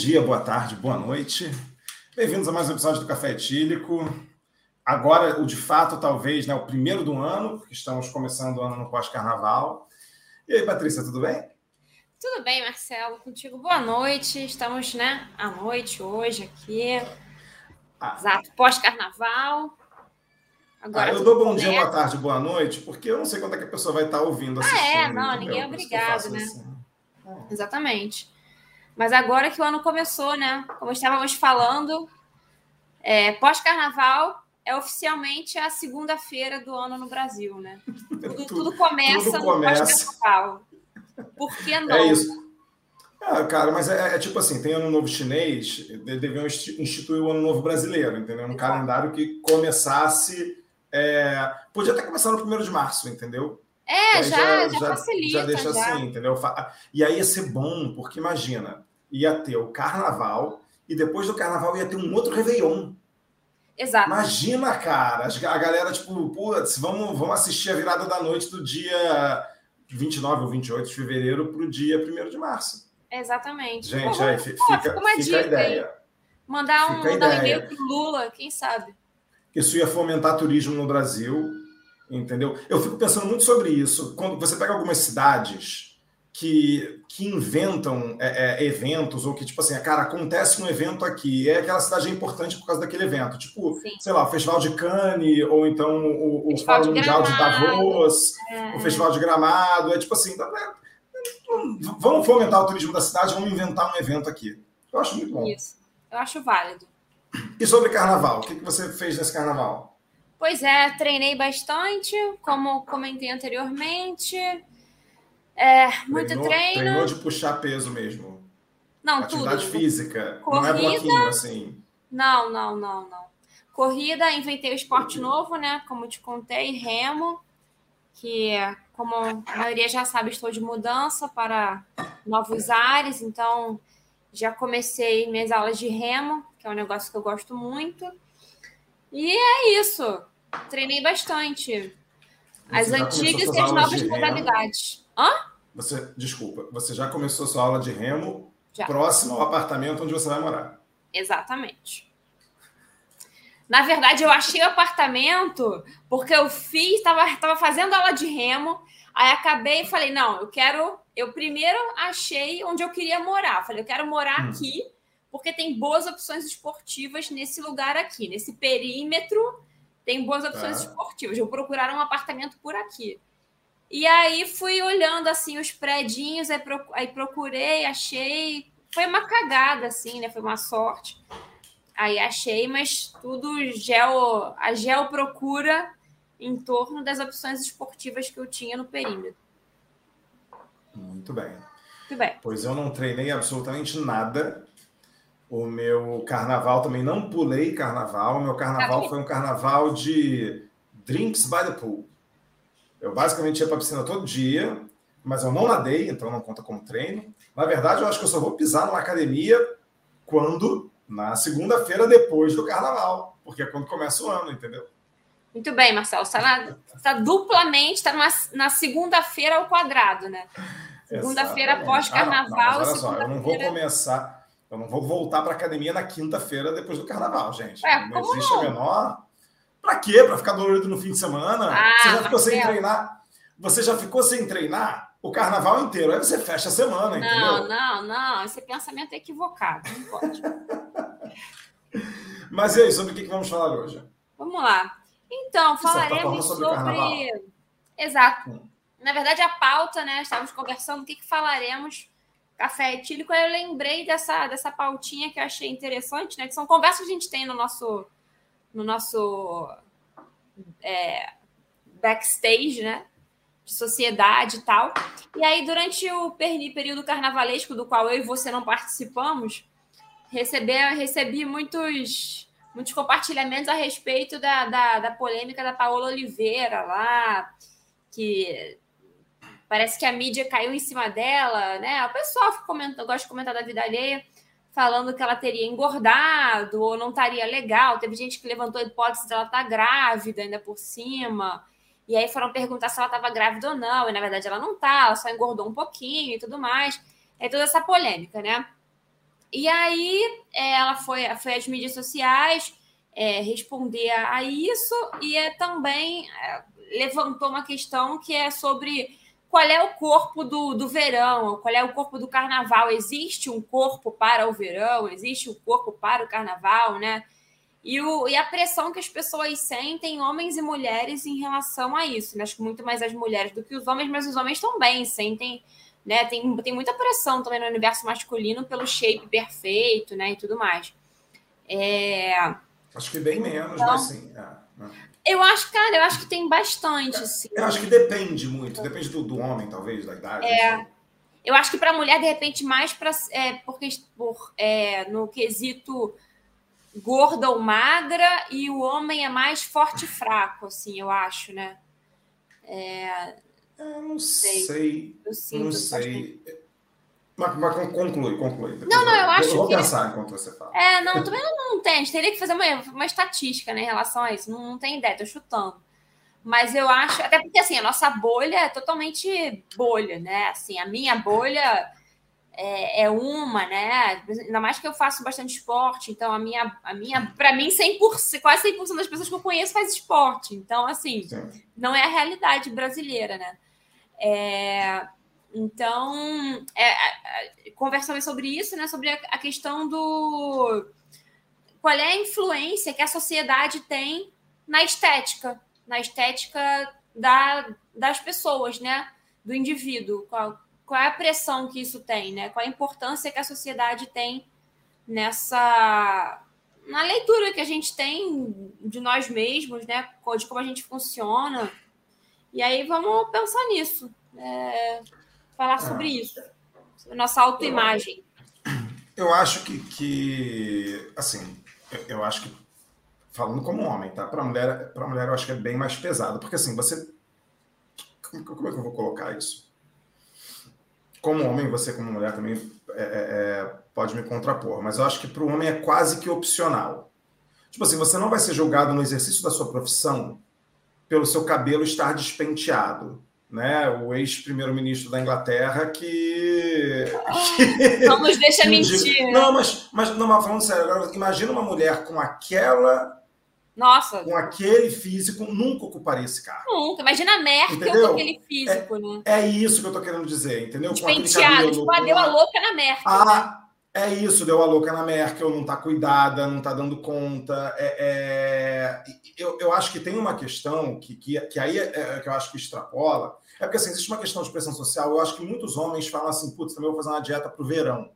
bom dia, boa tarde, boa noite. Bem-vindos a mais um episódio do Café Etílico. Agora, o de fato, talvez, né, o primeiro do ano, porque estamos começando o ano no pós-carnaval. E aí, Patrícia, tudo bem? Tudo bem, Marcelo. Contigo, boa noite. Estamos, né, à noite hoje aqui. Ah. Exato, pós-carnaval. Agora, ah, eu dou bom dia, boa tarde, boa noite, porque eu não sei quando é que a pessoa vai estar ouvindo assistindo. Ah, é? Não, ninguém é obrigado, né? Assim. Exatamente. Mas agora que o ano começou, né? Como estávamos falando, é, pós-carnaval é oficialmente a segunda-feira do ano no Brasil, né? Tudo, tudo começa tudo no pós-carnaval. Por que é não? É isso. Ah, cara, mas é, é, tipo assim, tem ano novo chinês, deviam instituir o ano novo brasileiro, entendeu? Um Exato. calendário que começasse. É, podia até começar no primeiro de março, entendeu? É, já, já, já, facilita. Já deixa já. assim, entendeu? E aí ia ser bom, porque imagina, ia ter o carnaval e depois do carnaval ia ter um outro Réveillon. Exato. Imagina, cara, a galera, tipo, putz, vamos, vamos assistir a virada da noite do dia 29 ou 28 de fevereiro para o dia 1 de março. Exatamente. Gente, pô, aí fica, fica, fica dica, a ideia. Aí. Mandar um, mandar um e-mail para Lula, quem sabe? Isso ia fomentar turismo no Brasil entendeu? Eu fico pensando muito sobre isso. Quando você pega algumas cidades que, que inventam é, é, eventos, ou que, tipo assim, cara, acontece um evento aqui, é aquela cidade é importante por causa daquele evento. Tipo, Sim. sei lá, o Festival de Cannes, ou então o, o Fórum Mundial de Davos, é. o Festival de Gramado. É tipo assim, vamos fomentar o turismo da cidade, vamos inventar um evento aqui. Eu acho muito bom. Isso, eu acho válido. E sobre carnaval, o que você fez nesse carnaval? Pois é, treinei bastante, como comentei anteriormente. É, muito treinou, treino. Treinou de puxar peso mesmo. Não, Atividade tudo. física. Corrida, não é bloquinho assim. Não, não, não, não. Corrida, inventei o esporte novo, né? Como te contei, remo, que como a maioria já sabe, estou de mudança para novos ares, então já comecei minhas aulas de remo, que é um negócio que eu gosto muito. E é isso. Treinei bastante. As antigas e as novas modalidades. Hã? Você, desculpa, você já começou sua aula de remo já. próximo ao apartamento onde você vai morar. Exatamente. Na verdade, eu achei o apartamento porque eu fiz, estava tava fazendo aula de remo, aí acabei e falei, não, eu quero. Eu primeiro achei onde eu queria morar. Falei, eu quero morar hum. aqui, porque tem boas opções esportivas nesse lugar aqui, nesse perímetro tem boas opções ah. esportivas. Vou procurar um apartamento por aqui. E aí fui olhando assim os predinhos, aí, procurei, achei. Foi uma cagada, assim, né? Foi uma sorte. Aí achei, mas tudo geo, a geo procura em torno das opções esportivas que eu tinha no perímetro. Muito bem. Muito bem. Pois eu não treinei absolutamente nada o meu carnaval também não pulei carnaval. O meu carnaval foi um carnaval de drinks by the pool. Eu basicamente ia para a piscina todo dia, mas eu não nadei, então não conta como treino. Na verdade, eu acho que eu só vou pisar numa academia quando? Na segunda-feira depois do carnaval, porque é quando começa o ano, entendeu? Muito bem, Marcelo. Você está tá duplamente, está na segunda-feira ao quadrado, né? Segunda-feira pós-carnaval. Ah, olha só, eu não vou começar eu não vou voltar para academia na quinta-feira depois do carnaval, gente. É, não existe não? a menor. Para quê? Para ficar dolorido no fim de semana? Ah, você já ficou sem treinar? Você já ficou sem treinar o carnaval inteiro. Aí você fecha a semana, não, entendeu? Não, não, não. Esse pensamento é equivocado. Não pode. Mas e aí, sobre o que vamos falar hoje? Vamos lá. Então, falaremos sobre. sobre... Exato. Hum. Na verdade, a pauta, né? Estávamos conversando o que, que falaremos café etílico, eu lembrei dessa, dessa pautinha que eu achei interessante, né? Que são conversas que a gente tem no nosso, no nosso é, backstage, né? De sociedade e tal. E aí, durante o período carnavalesco, do qual eu e você não participamos, recebi, recebi muitos, muitos compartilhamentos a respeito da, da, da polêmica da Paola Oliveira lá, que Parece que a mídia caiu em cima dela, né? O pessoal comenta, gosta de comentar da vida alheia, falando que ela teria engordado ou não estaria legal. Teve gente que levantou a hipótese de ela estar tá grávida ainda por cima. E aí foram perguntar se ela estava grávida ou não. E na verdade ela não está, ela só engordou um pouquinho e tudo mais. É toda essa polêmica, né? e aí é, ela foi, foi às mídias sociais é, responder a isso e é, também é, levantou uma questão que é sobre qual é o corpo do, do verão, qual é o corpo do carnaval. Existe um corpo para o verão, existe um corpo para o carnaval, né? E, o, e a pressão que as pessoas sentem, homens e mulheres, em relação a isso. Né? Acho que muito mais as mulheres do que os homens, mas os homens também sentem, né? Tem, tem muita pressão também no universo masculino pelo shape perfeito, né? E tudo mais. É... Acho que bem menos, então, mas sim. É, é. Eu acho, cara, eu acho que tem bastante. Assim. Eu acho que depende muito, depende do, do homem, talvez, da idade. É. Assim. Eu acho que para a mulher, de repente, mais para. É, porque por, é, no quesito gorda ou magra, e o homem é mais forte e fraco, assim, eu acho, né? É, eu não sei. sei. Eu não sei. Mas, mas, conclui, conclui. Depois não, não, eu, eu acho eu vou que... pensar enquanto você fala. É, não, também não, não tem. A gente teria que fazer uma, uma estatística né, em relação a isso. Não, não tem ideia, tô chutando. Mas eu acho, até porque assim, a nossa bolha é totalmente bolha, né? Assim, a minha bolha é, é, uma, né? Ainda mais que eu faço bastante esporte, então a minha, a minha para mim, 100%, quase 100% das pessoas que eu conheço faz esporte. Então, assim, Sim. não é a realidade brasileira, né? É, então, é, é, conversamos sobre isso, né? Sobre a, a questão do qual é a influência que a sociedade tem na estética, na estética da, das pessoas, né? Do indivíduo. Qual, qual é a pressão que isso tem, né? Qual a importância que a sociedade tem nessa na leitura que a gente tem de nós mesmos, né? De como a gente funciona. E aí vamos pensar nisso. É, falar sobre é. isso. Sobre nossa autoimagem. Eu acho que, que assim, eu, eu acho que falando como homem, tá? Para mulher, para mulher eu acho que é bem mais pesado, porque assim, você como é que eu vou colocar isso? como homem, você como mulher também é, é, é, pode me contrapor, mas eu acho que para o homem é quase que opcional. Tipo assim, você não vai ser julgado no exercício da sua profissão pelo seu cabelo estar despenteado. Né? O ex-primeiro-ministro da Inglaterra que. Não nos deixa mentir. Não, mas, mas não, mas falando sério, agora, imagina uma mulher com aquela nossa. Com aquele físico, nunca ocuparia esse carro. Nunca. Imagina a Merkel entendeu? com aquele físico, é, né? É isso que eu tô querendo dizer, entendeu? Despenteado. Tipo, ah, deu a louca na Merkel. Ah, né? É isso, deu a louca na Merkel, não tá cuidada, não tá dando conta. É, é... Eu, eu acho que tem uma questão que, que, que aí é, é, que eu acho que extrapola. É porque assim, existe uma questão de pressão social. Eu acho que muitos homens falam assim, putz, também vou fazer uma dieta pro verão.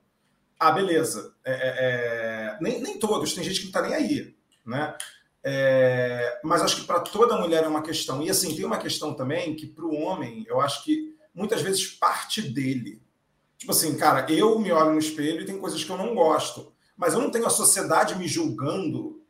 Ah, beleza. É, é, é nem, nem todos, tem gente que não tá nem aí, né? Mas acho que para toda mulher é uma questão. E assim, tem uma questão também que para o homem, eu acho que muitas vezes parte dele. Tipo assim, cara, eu me olho no espelho e tem coisas que eu não gosto. Mas eu não tenho a sociedade me julgando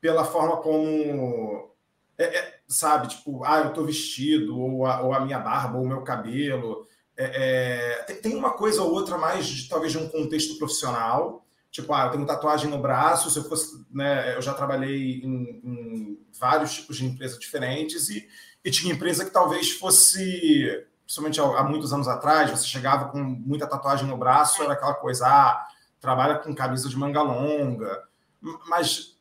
pela forma como. É, é, sabe, tipo, ah, eu tô vestido, ou a, ou a minha barba, ou o meu cabelo. É, é, tem uma coisa ou outra mais, de, talvez, de um contexto profissional Tipo, ah, eu tenho tatuagem no braço, se eu fosse, né, eu já trabalhei em, em vários tipos de empresas diferentes e, e tinha empresa que talvez fosse, principalmente há, muitos anos atrás, você chegava com muita tatuagem no braço, era aquela coisa, ah, trabalha com camisa de manga longa, mas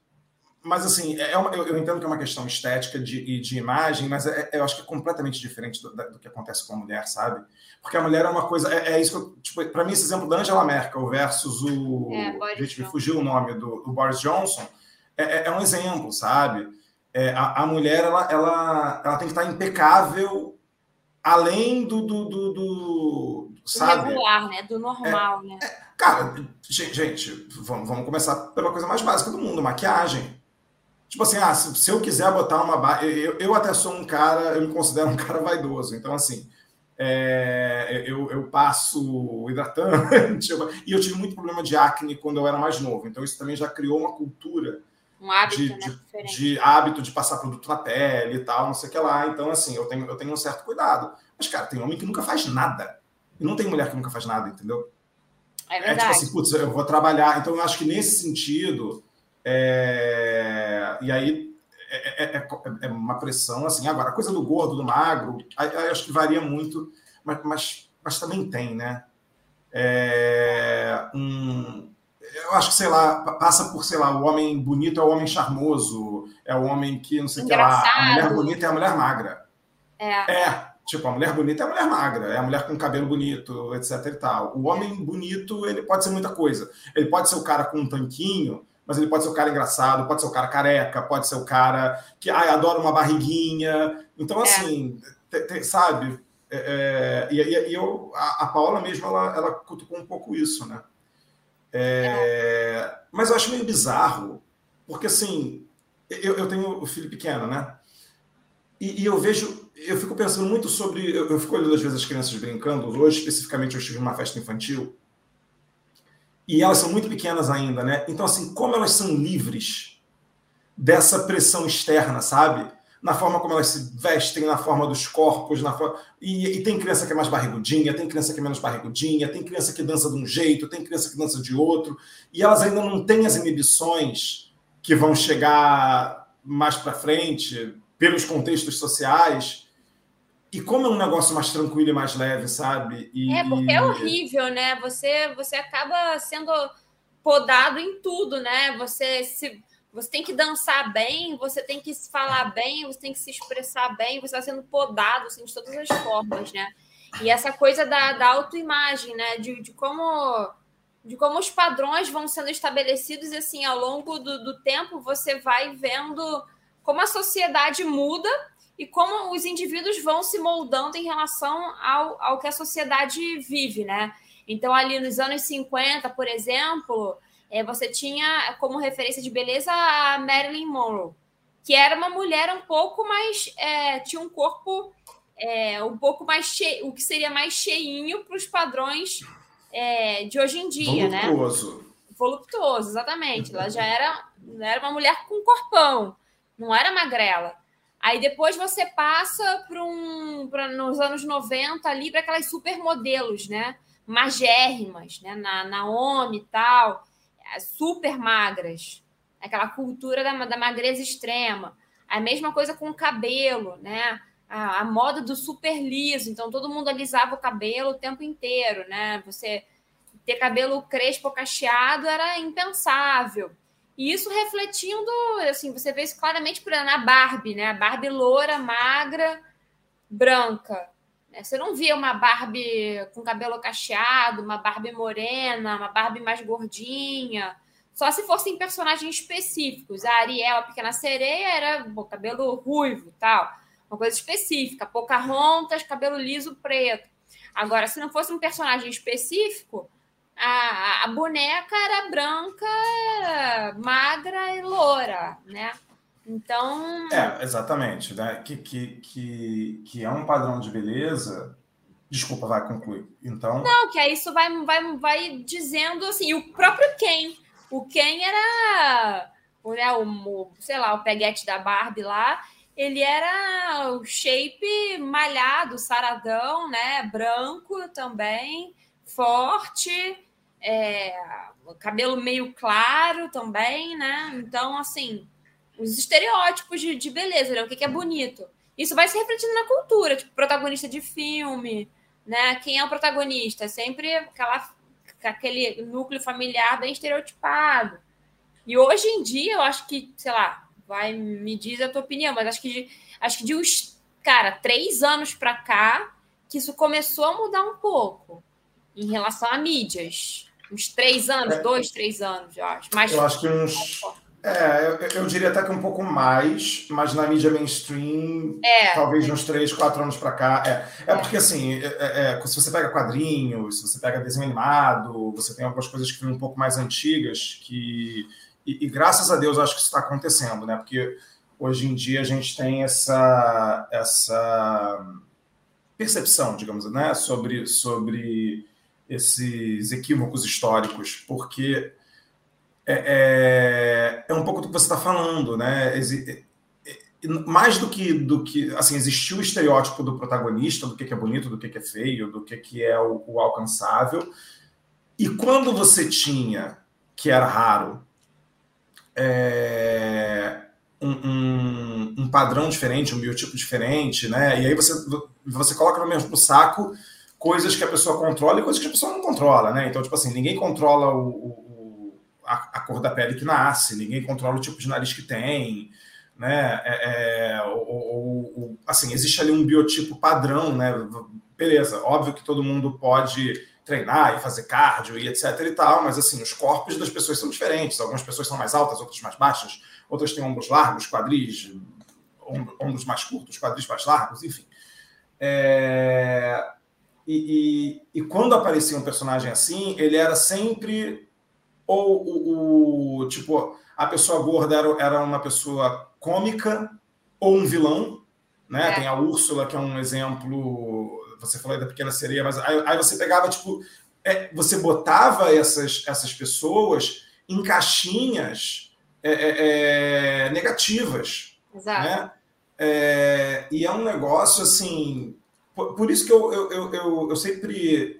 mas assim, é uma, eu, eu, entendo que é uma questão estética de, de imagem, mas é, é, eu acho que é completamente diferente do, do, que acontece com a mulher, sabe? Porque a mulher é uma coisa. É, é isso que. Tipo, para mim, esse exemplo da Angela Merkel versus o. É, gente, me fugiu o nome do, do Boris Johnson. É, é, é um exemplo, sabe? É, a, a, mulher ela, ela, ela tem que estar impecável além do. do, do, do sabe? regular, né? Do normal, né? cara, gente, vamos, vamos começar pela coisa mais básica do mundo: maquiagem. Tipo assim, ah, se, se eu quiser botar uma. Eu, eu até sou um cara, eu me considero um cara vaidoso. Então, assim, é, eu, eu, passo hidratante. e eu tive muito problema de acne quando eu era mais novo. Então, isso também já criou uma cultura. Um hábito, de, né? de, de, hábito de passar produto na pele e tal, não sei o que lá. Então, assim, eu tenho, eu tenho um certo cuidado. Mas, cara, tem homem que nunca faz nada. E não tem mulher que nunca faz nada, entendeu? É verdade. É tipo assim, putz, eu vou trabalhar. Então, eu acho que nesse sentido é, e aí é, é, é, é, uma pressão assim. Agora, a coisa do gordo, do magro, aí, aí acho que varia muito, mas, mas, mas também tem, né? É, um, eu acho que, sei lá, passa por, sei lá, o homem bonito é o homem charmoso, é o homem que, não sei o que lá, a mulher bonita é a mulher magra. É. É, tipo, a mulher bonita é a mulher magra, é a mulher com cabelo bonito, etc e tal. O homem bonito, ele pode ser muita coisa. Ele pode ser o cara com um tanquinho, mas ele pode ser o cara engraçado, pode ser o cara careca, pode ser o cara que ai, adora uma barriguinha. Então, é. assim, é. sabe? É, é, e, e, eu, a, a Paula mesmo, ela, ela cutucou um pouco isso, né? É, mas eu acho meio bizarro, porque assim, eu, eu tenho o filho pequeno, né? E, e, eu vejo, eu fico pensando muito sobre. Eu, eu fico olhando às vezes as crianças brincando. Hoje, especificamente, eu estive numa festa infantil. E elas são muito pequenas ainda, né? Então, assim, como elas são livres dessa pressão externa, sabe? Na forma como elas se vestem, na forma dos corpos, na forma... e, e, tem criança que é mais barrigudinha, tem criança que é menos barrigudinha, tem criança que dança de um jeito, tem criança que dança de outro, e elas ainda não têm as inibições que vão chegar mais para frente pelos contextos sociais. E como é um negócio mais tranquilo e mais leve, sabe? E, é, porque é horrível, né? Você, você acaba sendo podado em tudo, né? Você se você tem que dançar bem, você tem que falar bem, você tem que se expressar bem, você está sendo podado assim, de todas as formas, né? E essa coisa da, da autoimagem, né? De, de como de como os padrões vão sendo estabelecidos e assim ao longo do, do tempo você vai vendo como a sociedade muda e como os indivíduos vão se moldando em relação ao, ao que a sociedade vive, né? Então, ali nos anos 50, por exemplo, é, você tinha como referência de beleza a Marilyn Monroe, que era uma mulher um pouco mais. É, tinha um corpo é, um pouco mais cheio, o que seria mais cheinho para os padrões é, de hoje em dia, né? Voluptuoso. né? Voluptuoso, exatamente. Ela já era, era uma mulher com corpão, não era magrela. Aí depois você passa para um, pra, nos anos 90 ali para aquelas supermodelos, né? Magérrimas, né? Na Naomi e tal super magras, aquela cultura da, da magreza extrema. A mesma coisa com o cabelo, né? A, a, moda do super liso, então todo mundo alisava o cabelo o tempo inteiro, né? Você ter cabelo crespo cacheado era impensável. E isso refletindo, assim, você vê isso claramente na Barbie, né? A Barbie loura, magra, branca. Né? Você não via uma Barbie com cabelo cacheado, uma Barbie morena, uma Barbie mais gordinha. Só se fossem personagens específicos. A Ariel, a Pequena Sereia, era bom, cabelo ruivo tal. Uma coisa específica. Pocahontas, cabelo liso preto. Agora, se não fosse um personagem específico, a, a boneca era branca, magra e loura, né? Então. É, exatamente. Né? Que, que, que, que é um padrão de beleza. Desculpa, vai concluir. Então. Não, que aí isso vai, vai, vai dizendo assim, o próprio Ken. O Ken era o, né, o, sei lá, o peguete da Barbie lá. Ele era o shape malhado, saradão, né? Branco também, forte, é, cabelo meio claro também, né? Então, assim, os estereótipos de, de beleza, né? o que, que é bonito. Isso vai se refletindo na cultura, tipo, protagonista de filme, né? Quem é o protagonista? Sempre aquela, aquele núcleo familiar bem estereotipado. E hoje em dia, eu acho que, sei lá, vai me diz a tua opinião, mas acho que de, acho que de uns, cara, três anos para cá, que isso começou a mudar um pouco em relação a mídias. Uns três anos, é. dois, três anos, eu acho. Mas, eu acho que uns é, eu, eu, diria até que um pouco mais, mas na mídia mainstream, é. talvez uns três, quatro anos para cá. É, é, porque assim, é, é, é, se você pega quadrinhos, se você pega desenho animado, você tem algumas coisas que são um pouco mais antigas, que. E, e graças a Deus acho que isso está acontecendo, né? Porque hoje em dia a gente tem essa, essa percepção, digamos, né, sobre, sobre esses equívocos históricos, porque é, é, é um pouco do que você está falando, né? É, é, mais do que do que assim existiu o estereótipo do protagonista, do que é bonito, do que é feio, do que é o, o alcançável. E quando você tinha, que era raro, é, um, um, um, padrão diferente, um biotipo diferente, né? E aí você, você coloca no mesmo saco coisas que a pessoa controla e coisas que a pessoa não controla, né? Então, tipo assim, ninguém controla o, o a, a, cor da pele que nasce, ninguém controla o tipo de nariz que tem, né? É, é, assim, existe ali um biotipo padrão, né? Beleza, óbvio que todo mundo pode treinar e fazer cardio e etc e tal, mas assim, os corpos das pessoas são diferentes. Algumas pessoas são mais altas, outras mais baixas, outras têm ombros largos, quadris, ombros mais curtos, quadris mais largos, enfim. É... E, e, e, quando aparecia um personagem assim, ele era sempre ou o, o tipo a pessoa gorda era, era uma pessoa cômica ou um vilão, né? É. Tem a Úrsula que é um exemplo você falou aí da pequena sereia, mas aí, aí você pegava, tipo, é, você botava essas, essas pessoas em caixinhas é, é, é negativas. Exato. Né? É, e é um negócio assim. Por, por isso que eu, eu, eu, eu, eu sempre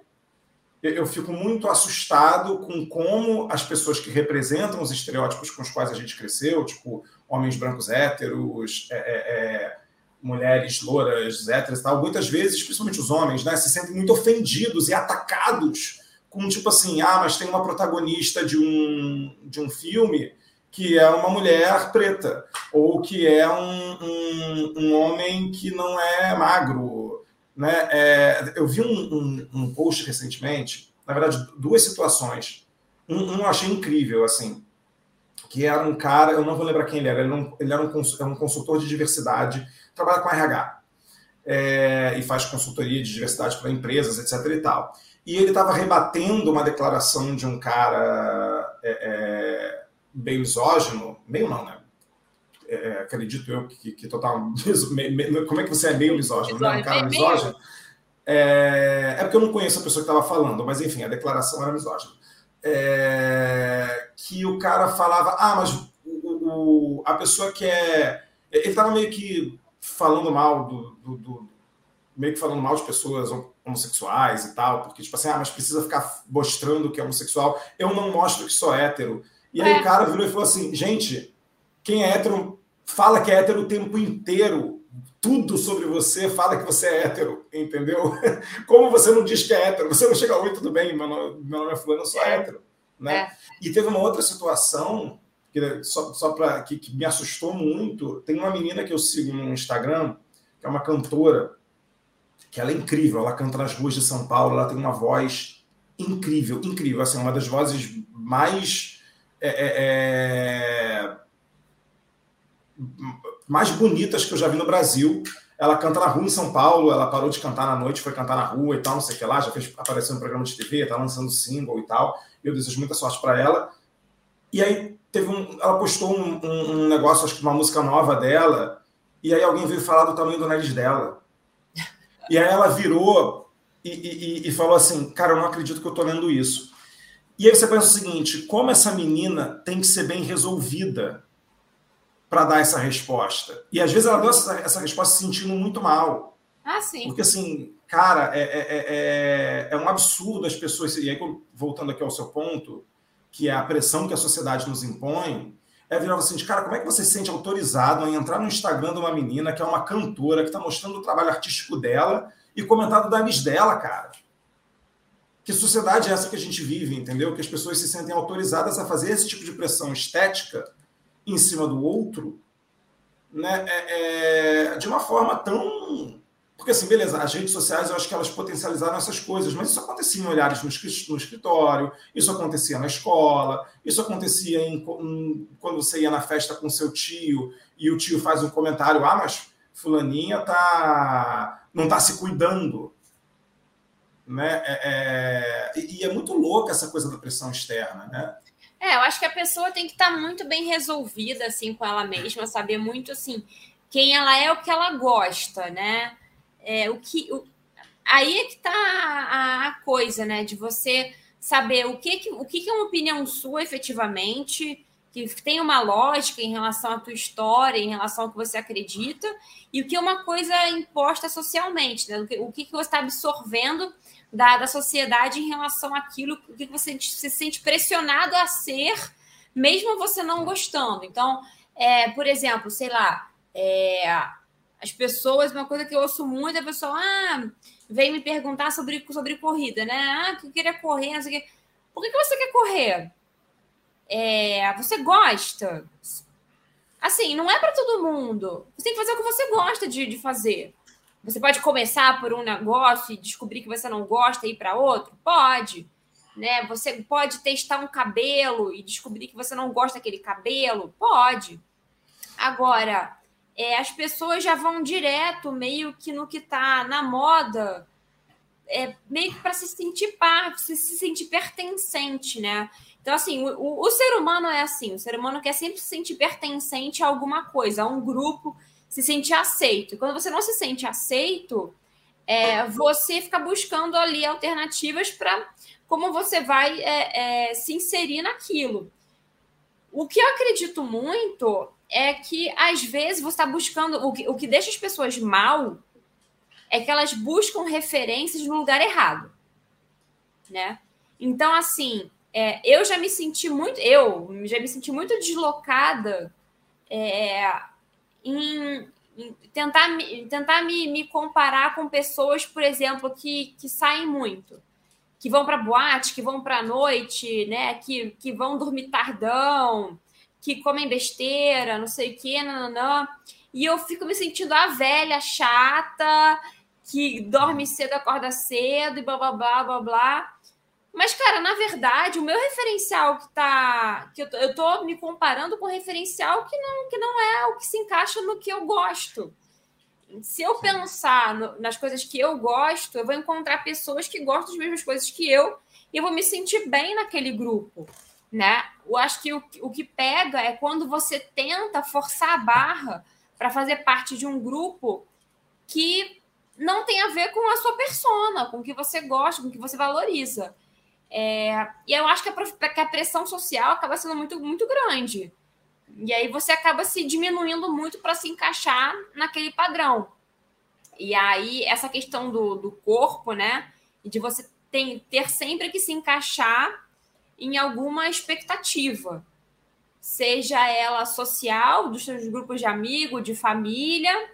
eu fico muito assustado com como as pessoas que representam os estereótipos com os quais a gente cresceu, tipo homens brancos héteros, é, é, mulheres louras, héteras e tal, muitas vezes, principalmente os homens, né, se sentem muito ofendidos e atacados com tipo assim, ah, mas tem uma protagonista de um, de um filme que é uma mulher preta, ou que é um, um, um homem que não é magro. Né? É, eu vi um, um, um, post recentemente, na verdade, duas situações. Um, um eu achei incrível, assim, que era um cara, eu não vou lembrar quem ele era, ele, não, ele era um, consultor de diversidade trabalha com RH é, e faz consultoria de diversidade para empresas, etc. e tal. E ele estava rebatendo uma declaração de um cara é, é, meio misógino, meio não, né? É, é, acredito eu que, que total. Como é que você é meio misógino? Né? Um cara misógino? É, é porque eu não conheço a pessoa que estava falando, mas enfim, a declaração era misógina. É, que o cara falava, ah, mas o, o, a pessoa que é. Ele estava meio que falando mal do, do, do, meio que falando mal de pessoas homossexuais e tal, porque tipo assim, ah, mas precisa ficar mostrando que é homossexual. Eu não mostro que sou hétero. E aí é. o cara virou e falou assim, gente, quem é hétero fala que é hétero o tempo inteiro. Tudo sobre você fala que você é hétero, entendeu? Como você não diz que é hétero? Você não chega, oi, tudo bem, meu nome, meu nome é fulano, eu sou é. hétero. Né? É. E teve uma outra situação que, só, só para que, que, me assustou muito. Tem uma menina que eu sigo no Instagram, que é uma cantora, que ela é incrível. Ela canta nas ruas de São Paulo, ela tem uma voz incrível, incrível. Assim, uma das vozes mais. É, é, é, mais bonitas que eu já vi no Brasil. Ela canta na rua em São Paulo, ela parou de cantar na noite, foi cantar na rua e tal, não sei o que lá, já fez apareceu no programa de TV, tá lançando single e tal. Eu desejo muita sorte para ela. E aí teve um, ela postou um, um, um, negócio, acho que uma música nova dela, e aí alguém veio falar do tamanho do nariz dela. E aí ela virou e, e, e falou assim: Cara, eu não acredito que eu tô lendo isso. E aí você pensa o seguinte: como essa menina tem que ser bem resolvida para dar essa resposta? E às vezes ela deu essa, essa resposta se sentindo muito mal. Ah, sim. Porque assim, cara, é, é, é, é um absurdo as pessoas. E aí, voltando aqui ao seu ponto, que é a pressão que a sociedade nos impõe, é virar assim, cara, como é que você se sente autorizado a entrar no Instagram de uma menina que é uma cantora, que está mostrando o trabalho artístico dela e comentado da Miss dela, cara? Que sociedade é essa que a gente vive, entendeu? Que as pessoas se sentem autorizadas a fazer esse tipo de pressão estética em cima do outro, né? É, é, de uma forma tão porque, assim, beleza, as redes sociais eu acho que elas potencializaram essas coisas, mas isso acontecia em olhares no escritório, isso acontecia na escola, isso acontecia em, em, quando você ia na festa com seu tio e o tio faz um comentário: ah, mas Fulaninha tá, não está se cuidando. Né? É, é, e é muito louca essa coisa da pressão externa, né? É, eu acho que a pessoa tem que estar tá muito bem resolvida assim com ela mesma, saber muito assim quem ela é, o que ela gosta, né? é, o que. O, aí é que está a, a, coisa, né? De você saber o que, que, o que, que é uma opinião sua efetivamente, que tem uma lógica em relação à tua história, em relação ao que você acredita, e o que é uma coisa imposta socialmente, né? O que, o que você está absorvendo da, da sociedade em relação àquilo, que você se sente pressionado a ser, mesmo você não gostando. Então, é, por exemplo, sei lá, é, as pessoas, uma coisa que eu ouço muito é a pessoa, ah, vem me perguntar sobre, sobre corrida, né? Ah, que eu queria correr, não sei o quê. Por que, que você quer correr? É, você gosta? Assim, não é para todo mundo. Você tem que fazer o que você gosta de, de fazer. Você pode começar por um negócio e descobrir que você não gosta e ir para outro? Pode. Né? Você pode testar um cabelo e descobrir que você não gosta daquele cabelo? Pode. Agora, é, as pessoas já vão direto meio que no que está na moda, é, meio que para se sentir parte, se, se sentir pertencente, né? Então, assim, o, o, ser humano é assim: o ser humano quer sempre se sentir pertencente a alguma coisa, a um grupo, se sentir aceito. Quando você não se sente aceito, é, você fica buscando ali alternativas para como você vai é, é, se inserir naquilo. O que eu acredito muito é que, às vezes, você está buscando. O que, o que deixa as pessoas mal é que elas buscam referências no lugar errado. Né? Então, assim, é, eu já me senti muito. Eu já me senti muito deslocada é, em, em, tentar, tentar me, me comparar com pessoas, por exemplo, que, que saem muito que vão para boate, que vão para noite, né? Que, que vão dormir tardão, que comem besteira, não sei o quê, nananã. E eu fico me sentindo a velha chata, que dorme cedo, acorda cedo e blá blá blá blá blá. Mas, cara, na verdade, o meu referencial que tá. que eu eu tô me comparando com um referencial que não, que não é o que se encaixa no que eu gosto se eu pensar no, nas coisas que eu gosto, eu vou encontrar pessoas que gostam das mesmas coisas que eu e eu vou me sentir bem naquele grupo, né? Eu acho que o, o que pega é quando você tenta forçar a barra para fazer parte de um grupo que não tem a ver com a sua persona, com o que você gosta, com o que você valoriza. É, e eu acho que a, que a pressão social acaba sendo muito, muito grande. E aí você acaba se diminuindo muito para se encaixar naquele padrão. E aí, essa questão do, do corpo, né? De você tem, ter sempre que se encaixar em alguma expectativa, seja ela social, dos seus grupos de amigos, de família,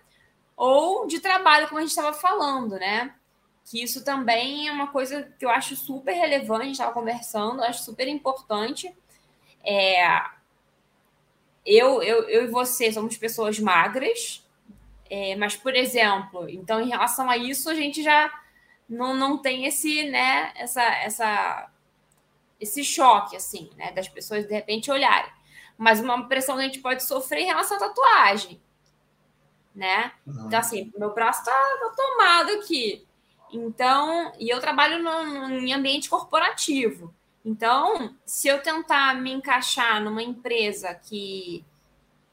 ou de trabalho, como a gente estava falando, né? Que isso também é uma coisa que eu acho super relevante, a gente estava conversando, acho super importante. É, eu, eu, eu e você somos pessoas magras, é, mas, por exemplo, então, em relação a isso, a gente já não, não tem esse, né, essa, essa, esse choque, assim, né, das pessoas de repente olharem. Mas uma pressão que a gente pode sofrer em relação à tatuagem, né? Uhum. Então, assim, meu braço tá, tá, tomado aqui. Então, e eu trabalho no, no, em ambiente corporativo. Então, se eu tentar me encaixar numa empresa que,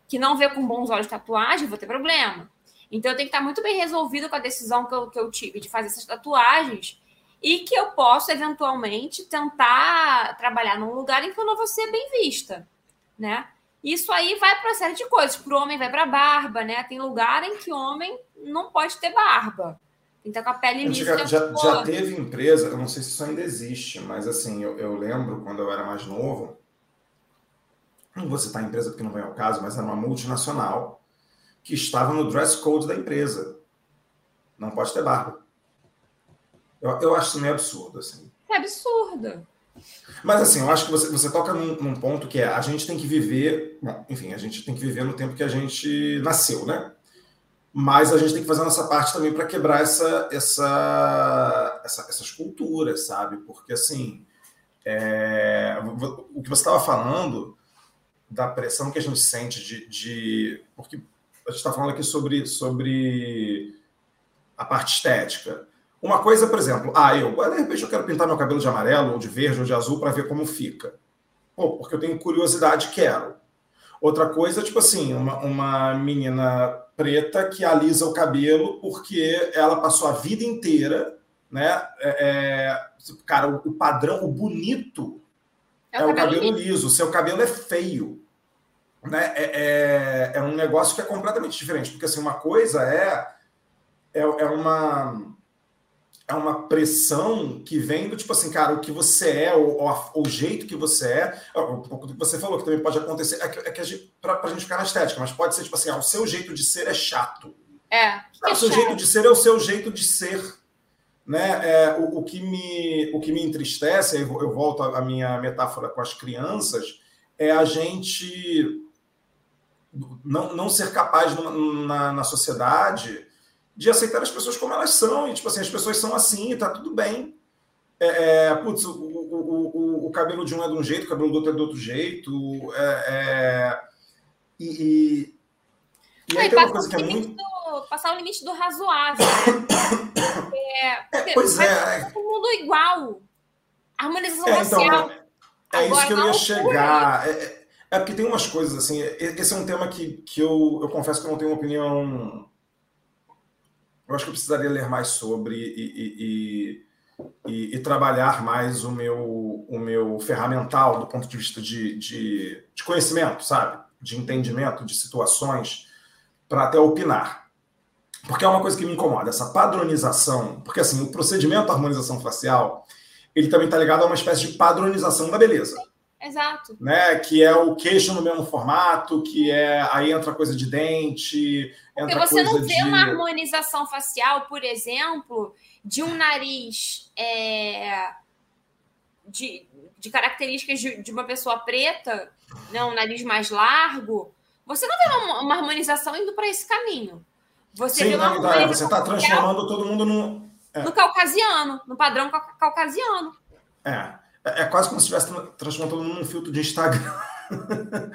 que não vê com bons olhos tatuagem, vou ter problema. Então, eu tenho que estar muito bem resolvido com a decisão que eu, que eu tive de fazer essas tatuagens e que eu posso, eventualmente, tentar trabalhar num lugar em que eu não vou ser bem vista, né? Isso aí vai para uma série de coisas. Para o homem, vai para barba, né? Tem lugar em que o homem não pode ter barba. Então, com a pele lisa. Já, já, teve empresa, eu não sei se isso ainda existe, mas assim, eu, eu lembro quando eu era mais novo. Não vou citar a empresa porque não vem ao caso, mas era uma multinacional que estava no dress code da empresa. Não pode ter barba. Eu, eu acho isso meio absurdo, assim. É absurdo. Mas assim, eu acho que você, você toca num, num, ponto que é a gente tem que viver, bom, enfim, a gente tem que viver no tempo que a gente nasceu, né? Mas a gente tem que fazer a nossa parte também para quebrar essa, essa, essa, essas culturas, sabe? Porque, assim, é, o que você estava falando da pressão que a gente sente de. de porque a gente está falando aqui sobre, sobre a parte estética. Uma coisa, por exemplo, ah, eu, de repente eu quero pintar meu cabelo de amarelo, ou de verde, ou de azul para ver como fica. Pô, porque eu tenho curiosidade, quero. Outra coisa, tipo assim, uma, uma menina preta que alisa o cabelo porque ela passou a vida inteira, né? É, é cara, o, o, padrão, o bonito é, é o cabelo, cabelo liso. O seu cabelo é feio. Né? É, é, é, um negócio que é completamente diferente. Porque assim, uma coisa é, é, é uma é uma pressão que vem do tipo assim, cara, o que você é, ou, o jeito que você é, um pouco do que você falou, que também pode acontecer, é que, é que a gente, pra, pra gente ficar na estética, mas pode ser tipo assim, ah, o seu jeito de ser é chato. É. Ah, o seu chato. jeito de ser é o seu jeito de ser. Né? É, o, o, que me, o que me entristece, eu, eu volto à minha metáfora com as crianças, é a gente não, não ser capaz na, na sociedade de aceitar as pessoas como elas são. E, tipo assim, as pessoas são assim e tá tudo bem. É, é, putz, o, o, o, o, cabelo de um é de um jeito, o cabelo do outro é de outro jeito. É, é e, e, e aí tem uma coisa que é muito. Do, passar o limite do razoável. é, é, pois é. Todo mundo igual. Harmonização é, então, racial. É, isso que eu ia chegar. É, é, porque tem umas coisas assim. Esse é um tema que, que eu, eu confesso que eu não tenho uma opinião. Eu acho que eu precisaria ler mais sobre e, e, e, e trabalhar mais o meu, o meu ferramental do ponto de vista de, de, de conhecimento, sabe? De entendimento de situações para até opinar. Porque é uma coisa que me incomoda, essa padronização. Porque assim, o procedimento da harmonização facial ele também está ligado a uma espécie de padronização da beleza. Exato. Né? Que é o queixo no mesmo formato, que é aí entra coisa de dente. Entra Porque você não vê de... uma harmonização facial, por exemplo, de um nariz é, de, de características de, de, uma pessoa preta, né? um nariz mais largo. Você não vê uma, uma harmonização indo para esse caminho. Você Sim, não, você está transformando todo mundo num, é. no caucasiano, no padrão caucasiano. É. É, é quase como se estivesse transformando num filtro de Instagram.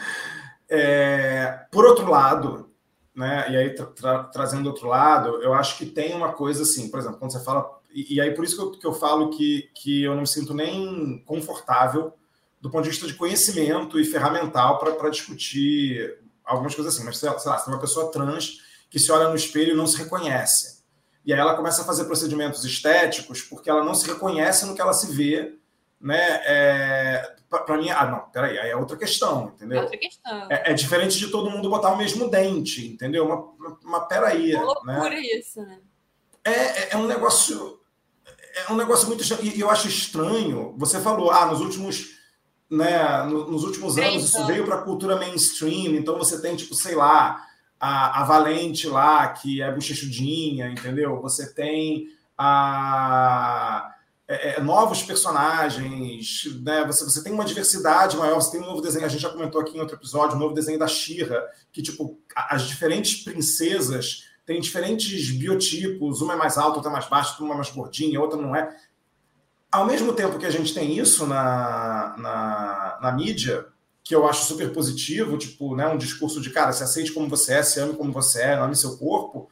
é, por outro lado, né, e aí tra tra trazendo outro lado, eu acho que tem uma coisa assim, por exemplo, quando você fala. E, e aí por isso que eu, que eu falo que, que eu não me sinto nem confortável do ponto de vista de conhecimento e ferramental para discutir algumas coisas assim. Mas, sei lá, se tem uma pessoa trans que se olha no espelho e não se reconhece. E aí ela começa a fazer procedimentos estéticos porque ela não se reconhece no que ela se vê, né? É, para mim, ah, não, peraí, aí é outra questão, entendeu? É, outra questão. É, é, diferente de todo mundo botar o mesmo dente, entendeu? Uma, uma peraí. É loucura né? isso, né? É, é, é um negócio. É um negócio muito. E eu acho estranho. Você falou, ah, nos últimos. Né, nos últimos anos isso veio para a cultura mainstream, então você tem, tipo, sei lá, a, a Valente lá, que é bochechudinha, entendeu? Você tem a. É, é, novos personagens, né? Você, você tem uma diversidade maior, você tem um novo desenho, a gente já comentou aqui em outro episódio, um novo desenho da Shira, que tipo, as diferentes princesas têm diferentes biotipos, uma é mais alta, outra é mais baixa, uma é mais gordinha, outra não é. Ao mesmo tempo que a gente tem isso na, na, na mídia, que eu acho super positivo, tipo, né, um discurso de cara, se aceite como você é, se ame como você é, ame seu corpo.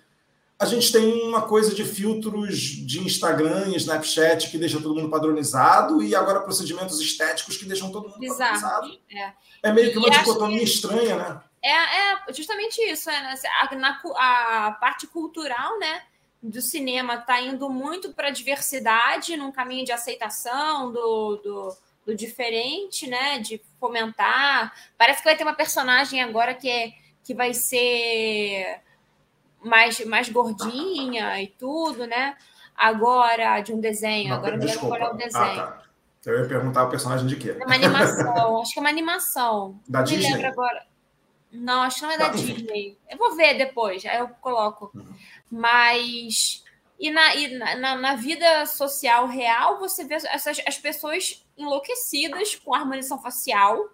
A gente tem uma coisa de filtros de Instagram e Snapchat que deixam todo mundo padronizado e agora procedimentos estéticos que deixam todo mundo Bizarro. padronizado. É. é meio que uma e dicotomia que... estranha, né? É, é justamente isso. É, né? a, na, a parte cultural, né? do cinema está indo muito para a diversidade, num caminho de aceitação do, do, do diferente, né? De fomentar. Parece que vai ter uma personagem agora que, é, que vai ser mais, mais gordinha e tudo, né? Agora, de um desenho. Não, agora não qual é o desenho. Ah, tá. Eu ia perguntar o personagem de quê? É uma animação. acho que é uma animação. Da não Disney? me lembro agora. Não, acho que não é da Disney. Eu vou ver depois, aí eu coloco. Uhum. Mas e na, e na, na, vida social real, você vê essas, as pessoas enlouquecidas com harmonização facial.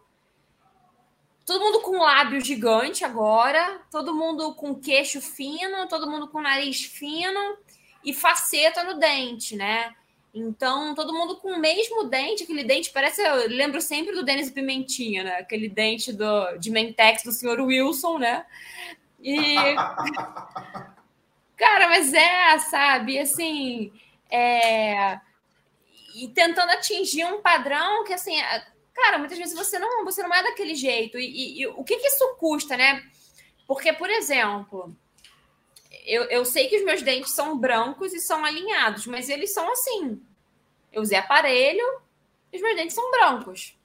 Todo mundo com lábio gigante agora, todo mundo com queixo fino, todo mundo com nariz fino e faceta no dente, né? Então, todo mundo com o mesmo dente, aquele dente parece. Eu lembro sempre do Denis Pimentinha, né? Aquele dente do, de Mentex do senhor Wilson, né? E. Cara, mas é, sabe, assim, é... e tentando atingir um padrão que, assim, cara, muitas vezes você não, você não é daquele jeito. E, e, e o que, que isso custa, né? Porque, por exemplo, eu, eu sei que os meus dentes são brancos e são alinhados, mas eles são assim. Eu usei aparelho e os meus dentes são brancos.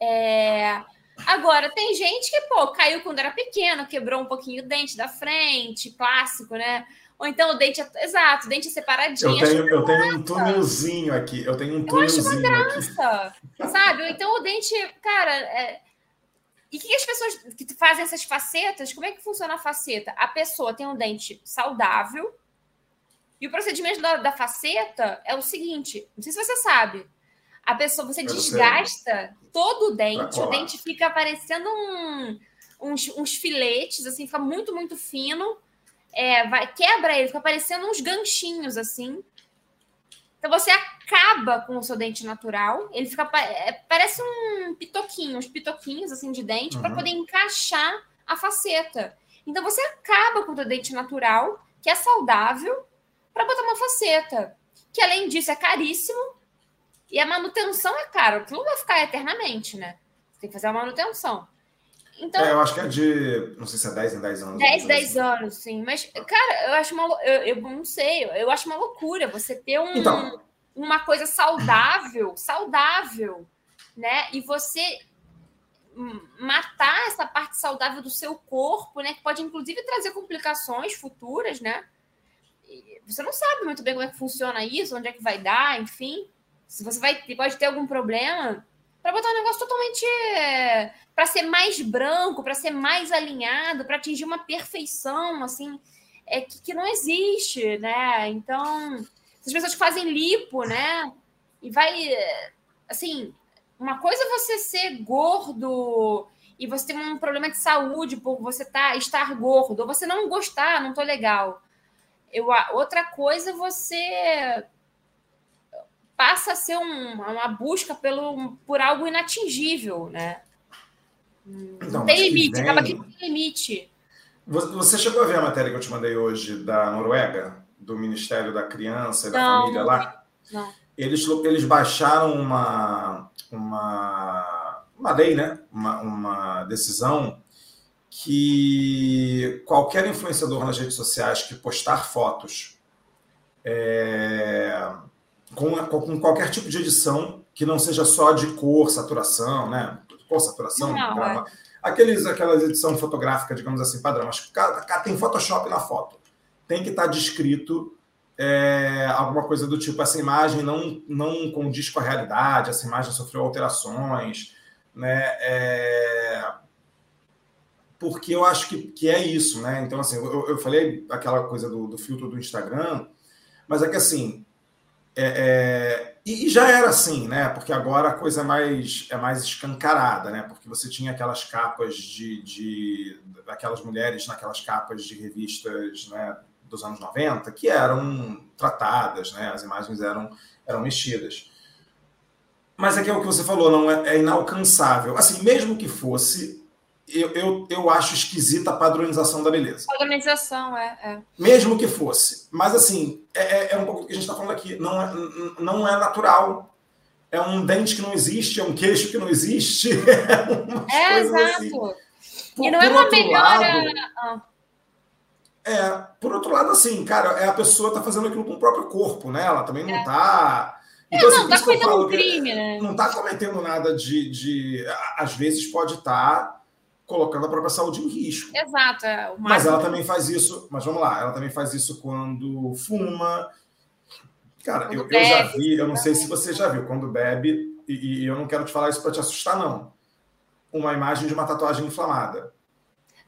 É... Agora, tem gente que, pô, caiu quando era pequeno, quebrou um pouquinho o dente da frente, clássico, né? Ou então o dente é... Exato, o dente é separadinho. Eu tenho, eu tenho um túnelzinho aqui. Eu tenho um túnelzinho eu acho uma graça, aqui. Sabe? Ou então o dente, cara. É... E o que, que as pessoas que fazem essas facetas, como é que funciona a faceta? A pessoa tem um dente saudável. E o procedimento da, da faceta é o seguinte: não sei se você sabe. A pessoa, você desgasta todo o dente, o dente fica parecendo um, uns, uns filetes, assim, fica muito, muito fino. É, vai, quebra ele, fica parecendo uns ganchinhos, assim. Então você acaba com o seu dente natural. Ele fica é, parece um pitoquinho, uns pitoquinhos assim de dente uhum. para poder encaixar a faceta. Então você acaba com o seu dente natural, que é saudável, para botar uma faceta. Que além disso é caríssimo e a manutenção é cara. Aquilo não vai ficar eternamente, né? Você tem que fazer a manutenção. Então, é, eu acho que é de. Não sei se é 10 em 10 anos. 10, 10 assim. anos, sim. Mas, cara, eu acho uma. Eu, eu não sei, eu acho uma loucura você ter um, então, uma coisa saudável, saudável, né? E você matar essa parte saudável do seu corpo, né? Que pode inclusive trazer complicações futuras, né? você não sabe muito bem como é que funciona isso, onde é que vai dar, enfim. Se você vai pode ter algum problema, para botar um negócio totalmente para ser mais branco, para ser mais alinhado, para atingir uma perfeição assim, é que, que não existe, né? Então, as pessoas que fazem lipo, né? E vai assim, uma coisa é você ser gordo e você tem um problema de saúde por você tá, estar gordo, ou você não gostar, não tô legal. Eu, outra coisa é você passa a ser um, uma busca pelo, por algo inatingível, né? Não tem limite, vem... acaba que tem limite. Você chegou a ver a matéria que eu te mandei hoje da Noruega, do Ministério da Criança e da não, Família lá? Não. Eles, eles baixaram uma, uma, uma lei, né? uma, uma decisão que qualquer influenciador nas redes sociais que postar fotos é, com, com qualquer tipo de edição que não seja só de cor, saturação, né? Cor, saturação, não, é. aqueles, aquelas edição fotográfica, digamos assim, padrão. Mas tem Photoshop na foto. Tem que estar tá descrito é, alguma coisa do tipo: essa imagem não, não condiz com a realidade, essa imagem sofreu alterações, né? É, porque eu acho que, que é isso, né? Então, assim, eu, eu falei aquela coisa do, do filtro do Instagram, mas é que assim, é, é, e, já era assim, né? Porque agora a coisa é mais, é mais escancarada, né? Porque você tinha aquelas capas de, de aquelas mulheres naquelas capas de revistas né, dos anos 90 que eram tratadas, né? As imagens eram, eram mexidas. Mas é que é o que você falou, não é, é inalcançável. Assim, mesmo que fosse, eu, eu, eu acho esquisita a padronização da beleza. Padronização, é. é. Mesmo que fosse. Mas, assim, é, é, é um pouco do que a gente está falando aqui. Não é, não é natural. É um dente que não existe, é um queixo que não existe. É, exato. Assim. Por, e não é uma melhora. Lado, ah. É, por outro lado, assim, cara, é a pessoa tá fazendo aquilo com o próprio corpo, né? Ela também não é. tá. É, então, é, não, assim, tá cometendo um crime, né? Não tá cometendo nada de. de às vezes pode estar. Tá colocando a própria saúde em risco. Exato. É, mas ela também faz isso, mas vamos lá, ela também faz isso quando fuma. Cara, eu, bebe, eu, já vi, eu não sei se você já viu, quando bebe, e, e eu não quero te falar isso para te assustar, não. Uma imagem de uma tatuagem inflamada.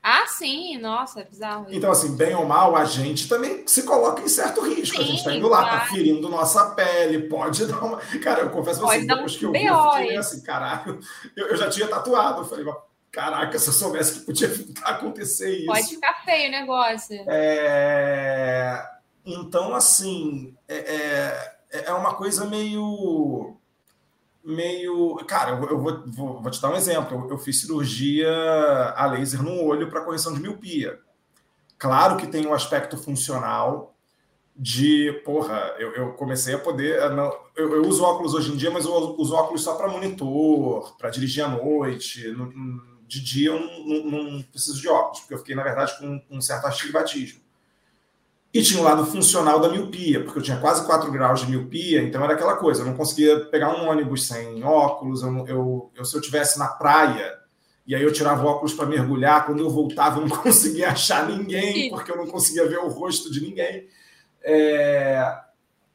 Ah, sim, nossa, é bizarro. Então, assim, bem ou mal, a gente também se coloca em certo risco. Sim, a gente está indo lá, tá claro. tá ferindo nossa pele, pode dar uma. Cara, eu confesso pra você, depois que eu vi, eu fiquei assim, caralho, eu, eu já tinha tatuado. Eu falei, Caraca, se eu soubesse que podia acontecer isso. Pode ficar feio o negócio. É... Então, assim, é, é, é uma coisa meio. meio. Cara, eu vou, vou, vou te dar um exemplo. Eu fiz cirurgia a laser no olho para correção de miopia. Claro que tem um aspecto funcional de, porra, eu, eu comecei a poder. Não, eu, eu, uso óculos hoje em dia, mas eu uso óculos só para monitor, para dirigir à noite. No, de dia eu não, não, não, preciso de óculos, porque eu fiquei, na verdade, com um certo astigmatismo. E tinha o lado funcional da miopia, porque eu tinha quase 4 graus de miopia, então era aquela coisa, eu não conseguia pegar um ônibus sem óculos, eu, eu, eu se eu tivesse na praia, e aí eu tirava óculos para mergulhar, quando eu voltava eu não conseguia achar ninguém, porque eu não conseguia ver o rosto de ninguém. É...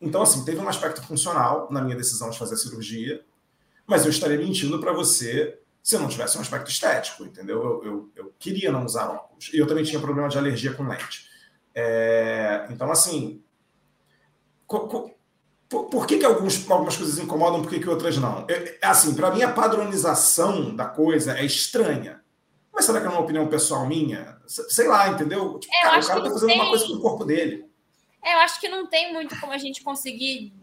Então, assim, teve um aspecto funcional na minha decisão de fazer a cirurgia, mas eu estaria mentindo para você se não tivesse um aspecto estético, entendeu? Eu, eu, eu, queria não usar óculos. E eu também tinha problema de alergia com lente. É, então, assim, por, por que, que alguns, algumas coisas incomodam, por que, que outras não? É, é assim, para mim, a padronização da coisa é estranha. Mas será que é uma opinião pessoal minha? Sei lá, entendeu? Tipo, cara, o cara tá fazendo tem... uma coisa com o corpo dele. É, eu acho que não tem muito como a gente conseguir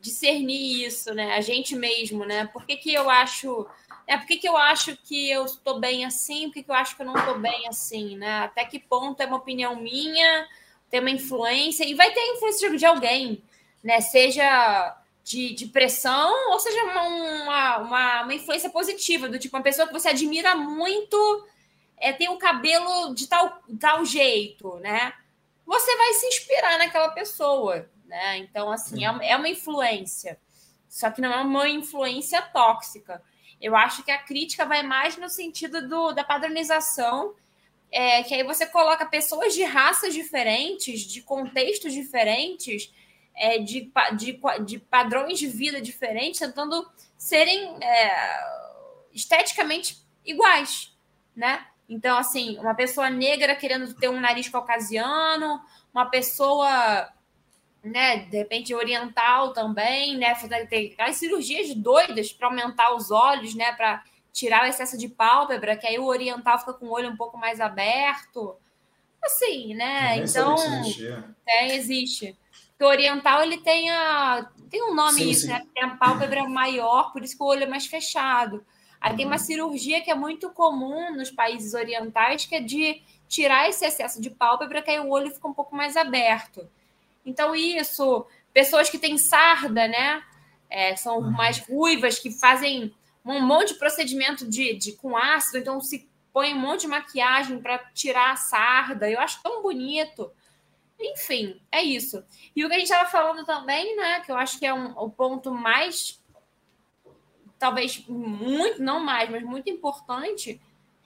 discernir isso, né? A gente mesmo, né? Por que, que eu acho. É, por que, eu acho que eu estou bem assim? Por que, eu acho que eu não estou bem assim, né? Até que ponto é uma opinião minha, tem uma influência, e vai ter influência de alguém, né? Seja de, de pressão, ou seja, uma, uma, uma, influência positiva, do tipo, uma pessoa que você admira muito é, tem o um cabelo de tal, tal jeito, né? Você vai se inspirar naquela pessoa, né? Então, assim, é, é uma influência. Só que não é uma influência tóxica. Eu acho que a crítica vai mais no sentido do, da padronização, é, que aí você coloca pessoas de raças diferentes, de contextos diferentes, é, de, de, de, padrões de vida diferentes, tentando serem é, esteticamente iguais, né? Então, assim, uma pessoa negra querendo ter um nariz caucasiano, uma pessoa, né, de repente oriental também, né, tem aquelas cirurgias doidas para aumentar os olhos, né, para tirar o excesso de pálpebra, que aí o oriental fica com o olho um pouco mais aberto. Assim, né? então, é, existe. Porque o oriental ele tem a tem um nome sim, isso, sim. né? Tem a pálpebra maior, por isso que o olho é mais fechado. Aí uhum. tem uma uhum. cirurgia que é muito comum nos países orientais, que é de tirar esse excesso de pálpebra, que aí o olho fica um pouco mais aberto. Então, isso, pessoas que têm sarda, né? É, são mais ruivas, que fazem um monte de procedimento de, de com ácido, então se põe um monte de maquiagem para tirar a sarda. Eu acho tão bonito. Enfim, é isso. E o que a gente estava falando também, né? Que eu acho que é um, o ponto mais talvez muito, não mais, mas muito importante,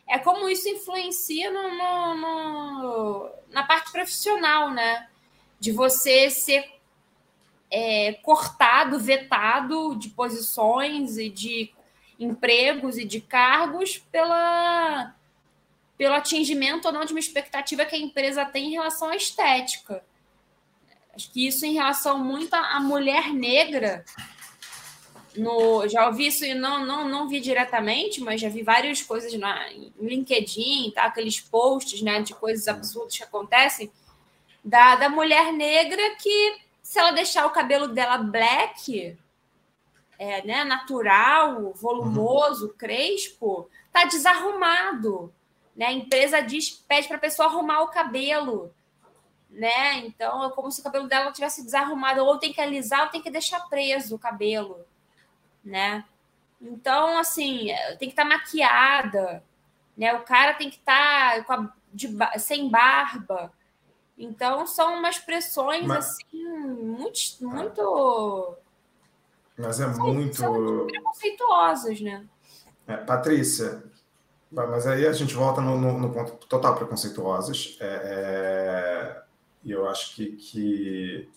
é como isso influencia no, no, no na parte profissional, né? De você ser é, cortado, vetado de posições e de empregos e de cargos pela, pelo atingimento ou não de uma expectativa que a empresa tem em relação à estética. Acho que isso em relação muito à mulher negra no, já ouvi isso e não, não, não vi diretamente, mas já vi várias coisas na, em LinkedIn, tá? aqueles posts né, de coisas absurdas que acontecem, da, da mulher negra que, se ela deixar o cabelo dela black, é, né, natural, volumoso, uhum. crespo, tá desarrumado. Né? A empresa diz, pede para a pessoa arrumar o cabelo. Né? Então, é como se o cabelo dela tivesse desarrumado, ou tem que alisar, ou tem que deixar preso o cabelo né? Então, assim, tem que estar tá maquiada, né? O cara tem que estar tá de, sem barba. Então, são umas pressões, Mas... assim, muito... muito... Mas é são, muito... São preconceituosas, né? É, Patrícia, mas aí a gente volta no, no, no ponto total preconceituosas. É, é, e eu acho que, que...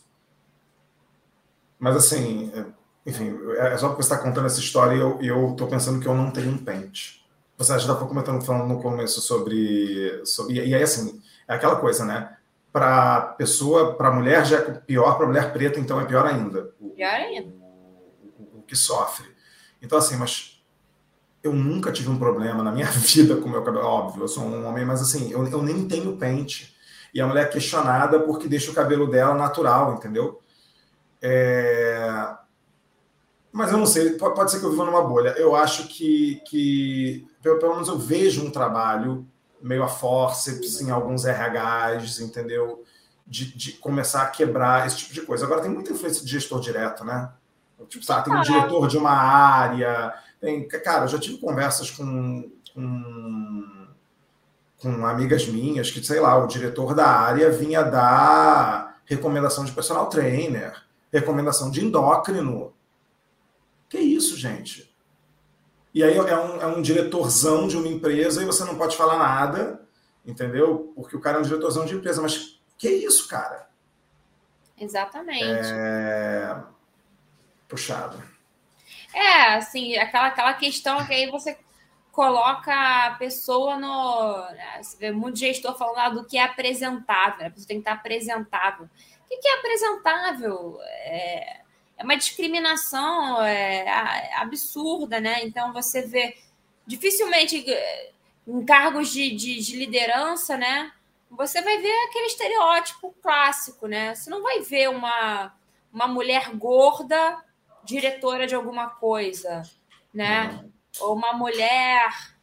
Mas, assim, é, enfim, é só porque você está contando essa história e eu, tô pensando que eu não tenho um pente. Você já estava comentando, falando no começo sobre, sobre. E aí, assim, é aquela coisa, né? Para pessoa, para mulher já é pior, para mulher preta, então é pior ainda. O, pior ainda. O, o, o, que sofre. Então, assim, mas eu nunca tive um problema na minha vida com o meu cabelo. Óbvio, eu sou um homem, mas assim, eu, eu nem tenho pente. E a mulher é questionada porque deixa o cabelo dela natural, entendeu? É mas eu não sei, pode ser que eu viva numa bolha. Eu acho que, que pelo, pelo menos eu vejo um trabalho meio a forceps em alguns RHs, entendeu? De, de, começar a quebrar esse tipo de coisa. Agora tem muita influência de gestor direto, né? Tipo, sabe, tem um diretor de uma área. Tem, cara, eu já tive conversas com, com, com amigas minhas que, sei lá, o diretor da área vinha dar recomendação de personal trainer, recomendação de endócrino que isso, gente? E aí é um, é um diretorzão de uma empresa e você não pode falar nada, entendeu? Porque o cara é um diretorzão de empresa. Mas que isso, cara? Exatamente. É... Puxado. É, assim, aquela, aquela questão que aí você coloca a pessoa no. Né, você vê muito gestor falando ah, do que é apresentável, a pessoa tem que estar apresentável. O que, que é apresentável? É é uma discriminação é, absurda, né? Então você vê dificilmente é, em cargos de, de, de, liderança, né? Você vai ver aquele estereótipo clássico, né? Você não vai ver uma, uma mulher gorda diretora de alguma coisa, né? Ou uma mulher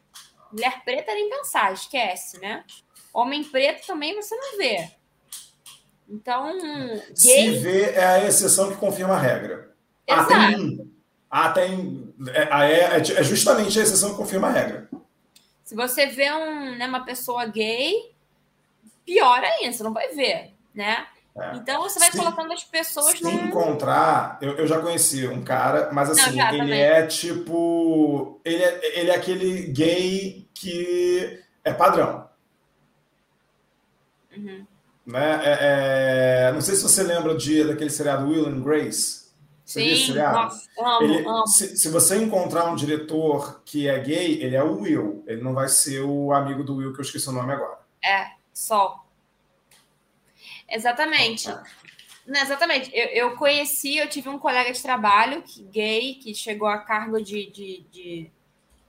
mulher preta nem pensar, esquece, né? Homem preto também você não vê. Então, gay... se vê é a exceção que confirma a regra. Exato. Ah, tem, ah, tem é, é, é, justamente a exceção que confirma a regra. Se você vê um, né, uma pessoa gay, pior ainda, você não vai ver, né? É. Então você vai se, colocando as pessoas se num... encontrar, eu, eu já conheci um cara, mas assim, não, ele também. é tipo. Ele é, ele é aquele gay que é padrão. Uhum. Né? É, é, não sei se você lembra de, daquele seriado Will and Grace. Você Sim, nossa, amo, ele, amo. Se, se, você encontrar um diretor que é gay, ele é o Will. Ele não vai ser o amigo do Will, que eu esqueci o nome agora. É, só. Exatamente. Ah, exatamente. Eu, eu conheci, eu tive um colega de trabalho que, gay que chegou a cargo de, de, de,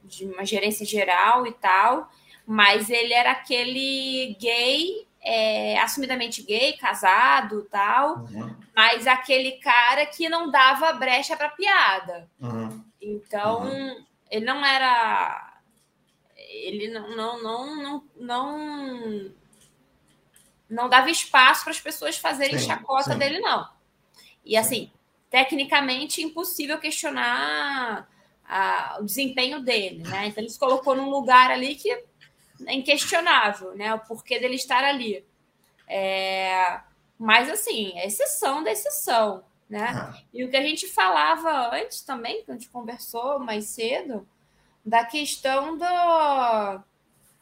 de uma gerência geral e tal, mas ele era aquele gay é, assumidamente gay, casado tal, uhum. mas aquele cara que não dava brecha para piada. Uhum. Então, uhum. ele não era. Ele não, não, não, não, não, não dava espaço para as pessoas fazerem sim, chacota sim. dele, não. E assim, tecnicamente impossível questionar a, o desempenho dele, né? Então ele se colocou num lugar ali que é inquestionável, né? O porquê dele estar ali. É... Mas, assim, é exceção da exceção, né? Ah. E o que a gente falava antes também, que a gente conversou mais cedo, da questão do,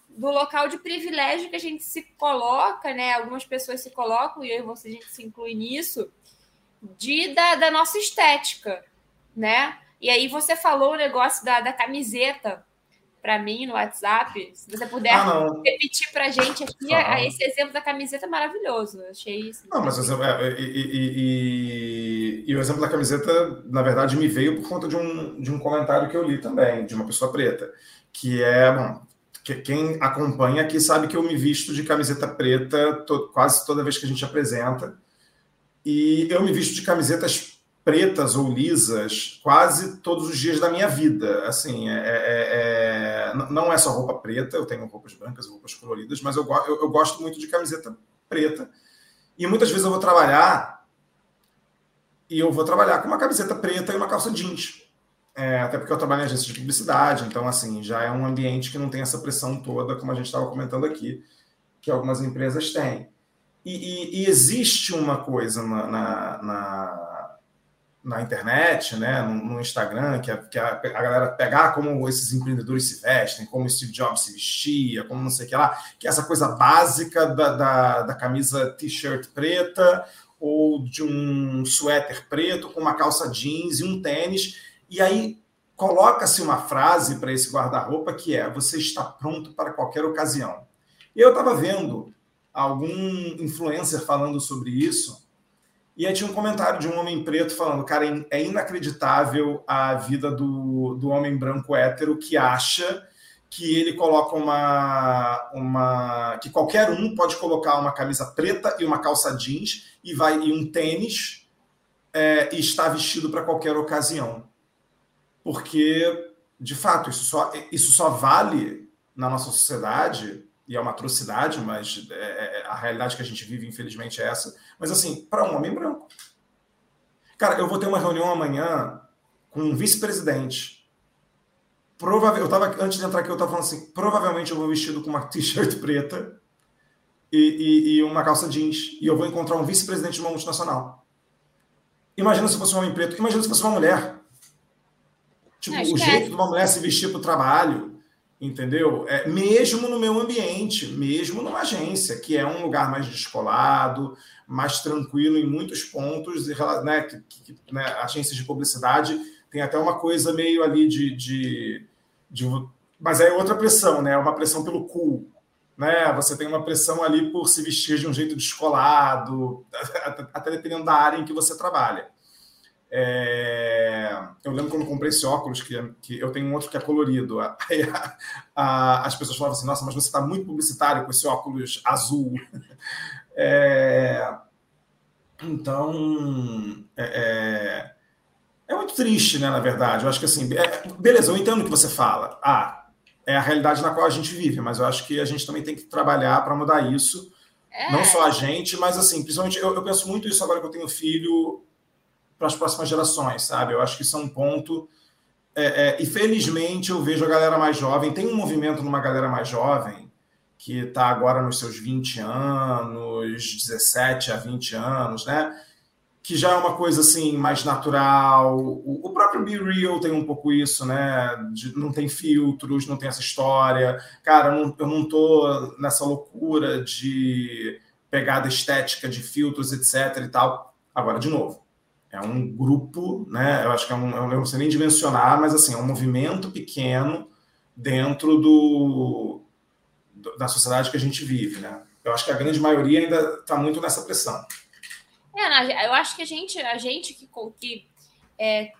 do local de privilégio que a gente se coloca, né? Algumas pessoas se colocam, e eu e você, a gente se inclui nisso, de, da, da nossa estética, né? E aí você falou o negócio da, da camiseta para mim no WhatsApp. Se você puder ah, repetir para a gente aqui, ah. esse exemplo da camiseta maravilhoso. Eu achei isso. Não, mas exemplo, é, e, e, e, e, o exemplo da camiseta, na verdade, me veio por conta de um, de um comentário que eu li também, de uma pessoa preta, que é, bom, que quem acompanha aqui sabe que eu me visto de camiseta preta to, quase toda vez que a gente apresenta. E eu me visto de camisetas pretas ou lisas quase todos os dias da minha vida. Assim, é, é, é, não é só roupa preta, eu tenho roupas brancas, roupas coloridas, mas eu, eu, eu, gosto muito de camiseta preta. E muitas vezes eu vou trabalhar e eu vou trabalhar com uma camiseta preta e uma calça jeans. É, até porque eu trabalho em agência de publicidade, então assim, já é um ambiente que não tem essa pressão toda, como a gente estava comentando aqui, que algumas empresas têm. E, e, e existe uma coisa na, na, na na internet, né, no, no Instagram, que, a, que a, a, galera pegar como esses empreendedores se vestem, como Steve Jobs se vestia, como não sei o que lá, que é essa coisa básica da, da, da camisa t-shirt preta ou de um suéter preto com uma calça jeans e um tênis, e aí coloca-se uma frase para esse guarda-roupa que é: você está pronto para qualquer ocasião. Eu estava vendo algum influencer falando sobre isso e aí tinha um comentário de um homem preto falando, cara, é inacreditável a vida do, do homem branco hétero que acha que ele coloca uma, uma. que qualquer um pode colocar uma camisa preta e uma calça jeans e vai e um tênis é, e está vestido para qualquer ocasião. Porque, de fato, isso só, isso só vale na nossa sociedade e é uma atrocidade, mas é, é, é, a realidade que a gente vive, infelizmente, é essa. Mas, assim, para um homem branco. Cara, eu vou ter uma reunião amanhã com um vice-presidente. Provavelmente, eu estava, antes de entrar aqui, eu estava falando assim: provavelmente eu vou vestido com uma t-shirt preta e, e, e, uma calça jeans. E eu vou encontrar um vice-presidente de uma multinacional. Imagina se fosse um homem preto, imagina se fosse uma mulher. Tipo, o jeito de uma mulher se vestir para o trabalho, entendeu? É, mesmo no meu ambiente, mesmo numa agência, que é um lugar mais descolado, mais tranquilo em muitos pontos, né, que, que, né, agências de publicidade tem até uma coisa meio ali de, de, de, mas é outra pressão, né? Uma pressão pelo cool, né? Você tem uma pressão ali por se vestir de um jeito descolado, até dependendo da área em que você trabalha. É... Eu lembro quando eu comprei esse óculos, que, que eu tenho um outro que é colorido. Aí a, a, as pessoas falavam assim: nossa, mas você está muito publicitário com esse óculos azul. É... Então, é, é, é, muito triste, né, na verdade. Eu acho que assim, é, beleza, eu entendo o que você fala. Ah, é a realidade na qual a gente vive, mas eu acho que a gente também tem que trabalhar para mudar isso. É. Não só a gente, mas assim, principalmente eu, eu, penso muito isso agora que eu tenho filho para as próximas gerações, sabe? Eu acho que isso é um ponto. É, é, e felizmente eu vejo a galera mais jovem, tem um movimento numa galera mais jovem que está agora nos seus 20 anos, 17 a 20 anos, né? que já é uma coisa assim mais natural. O, o, próprio Be Real tem um pouco isso, né? De, não tem filtros, não tem essa história. Cara, não, eu não tô nessa loucura de pegada estética de filtros, etc. e tal. Agora, de novo, é um grupo, né? Eu acho que é um, eu não sei nem dimensionar, mas assim, é um movimento pequeno dentro do, do da sociedade que a gente vive, né? Eu acho que a grande maioria ainda está muito nessa pressão. É, eu acho que a gente, a gente que, que é,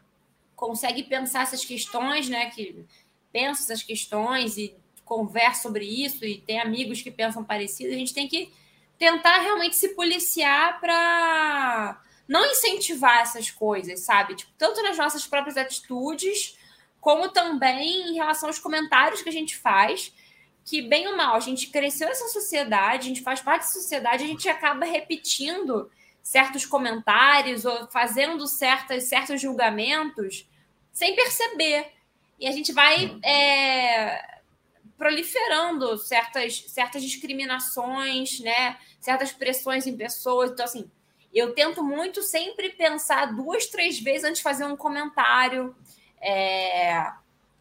consegue pensar essas questões, né? Que pensa essas questões e conversa sobre isso e tem amigos que pensam parecido, a gente tem que tentar realmente se policiar para não incentivar essas coisas, sabe? Tipo, tanto nas nossas próprias atitudes, como também em relação aos comentários que a gente faz, que bem ou mal, a gente cresceu nessa sociedade, a gente faz parte da sociedade, a gente acaba repetindo certos comentários ou fazendo certas, certos julgamentos sem perceber. E a gente vai uhum. é, proliferando certas, certas discriminações, né? certas pressões em pessoas. Então, assim, eu tento muito sempre pensar duas, três vezes antes de fazer um comentário, é,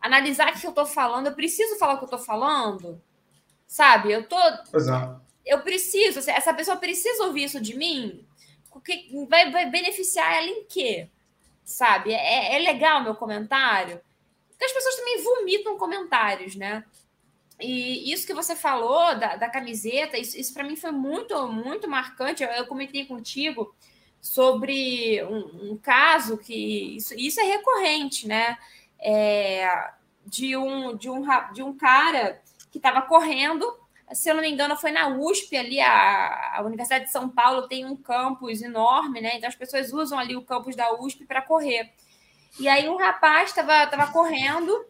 analisar o que eu estou falando. Eu preciso falar o que eu estou falando? Sabe? Eu tô. Exato. Eu preciso, essa pessoa precisa ouvir isso de mim? que vai, vai beneficiar ela em quê? Sabe? É, é legal meu comentário? Porque as pessoas também vomitam comentários, né? E isso que você falou da, da camiseta, isso, isso para mim foi muito, muito marcante. Eu, eu comentei contigo sobre um, um, caso que isso, isso é recorrente, né? É, de, um, de, um, de um cara que estava correndo se eu não me engano, foi na USP ali, a, a, Universidade de São Paulo tem um campus enorme, né? Então as pessoas usam ali o campus da USP para correr. E aí um rapaz estava tava correndo,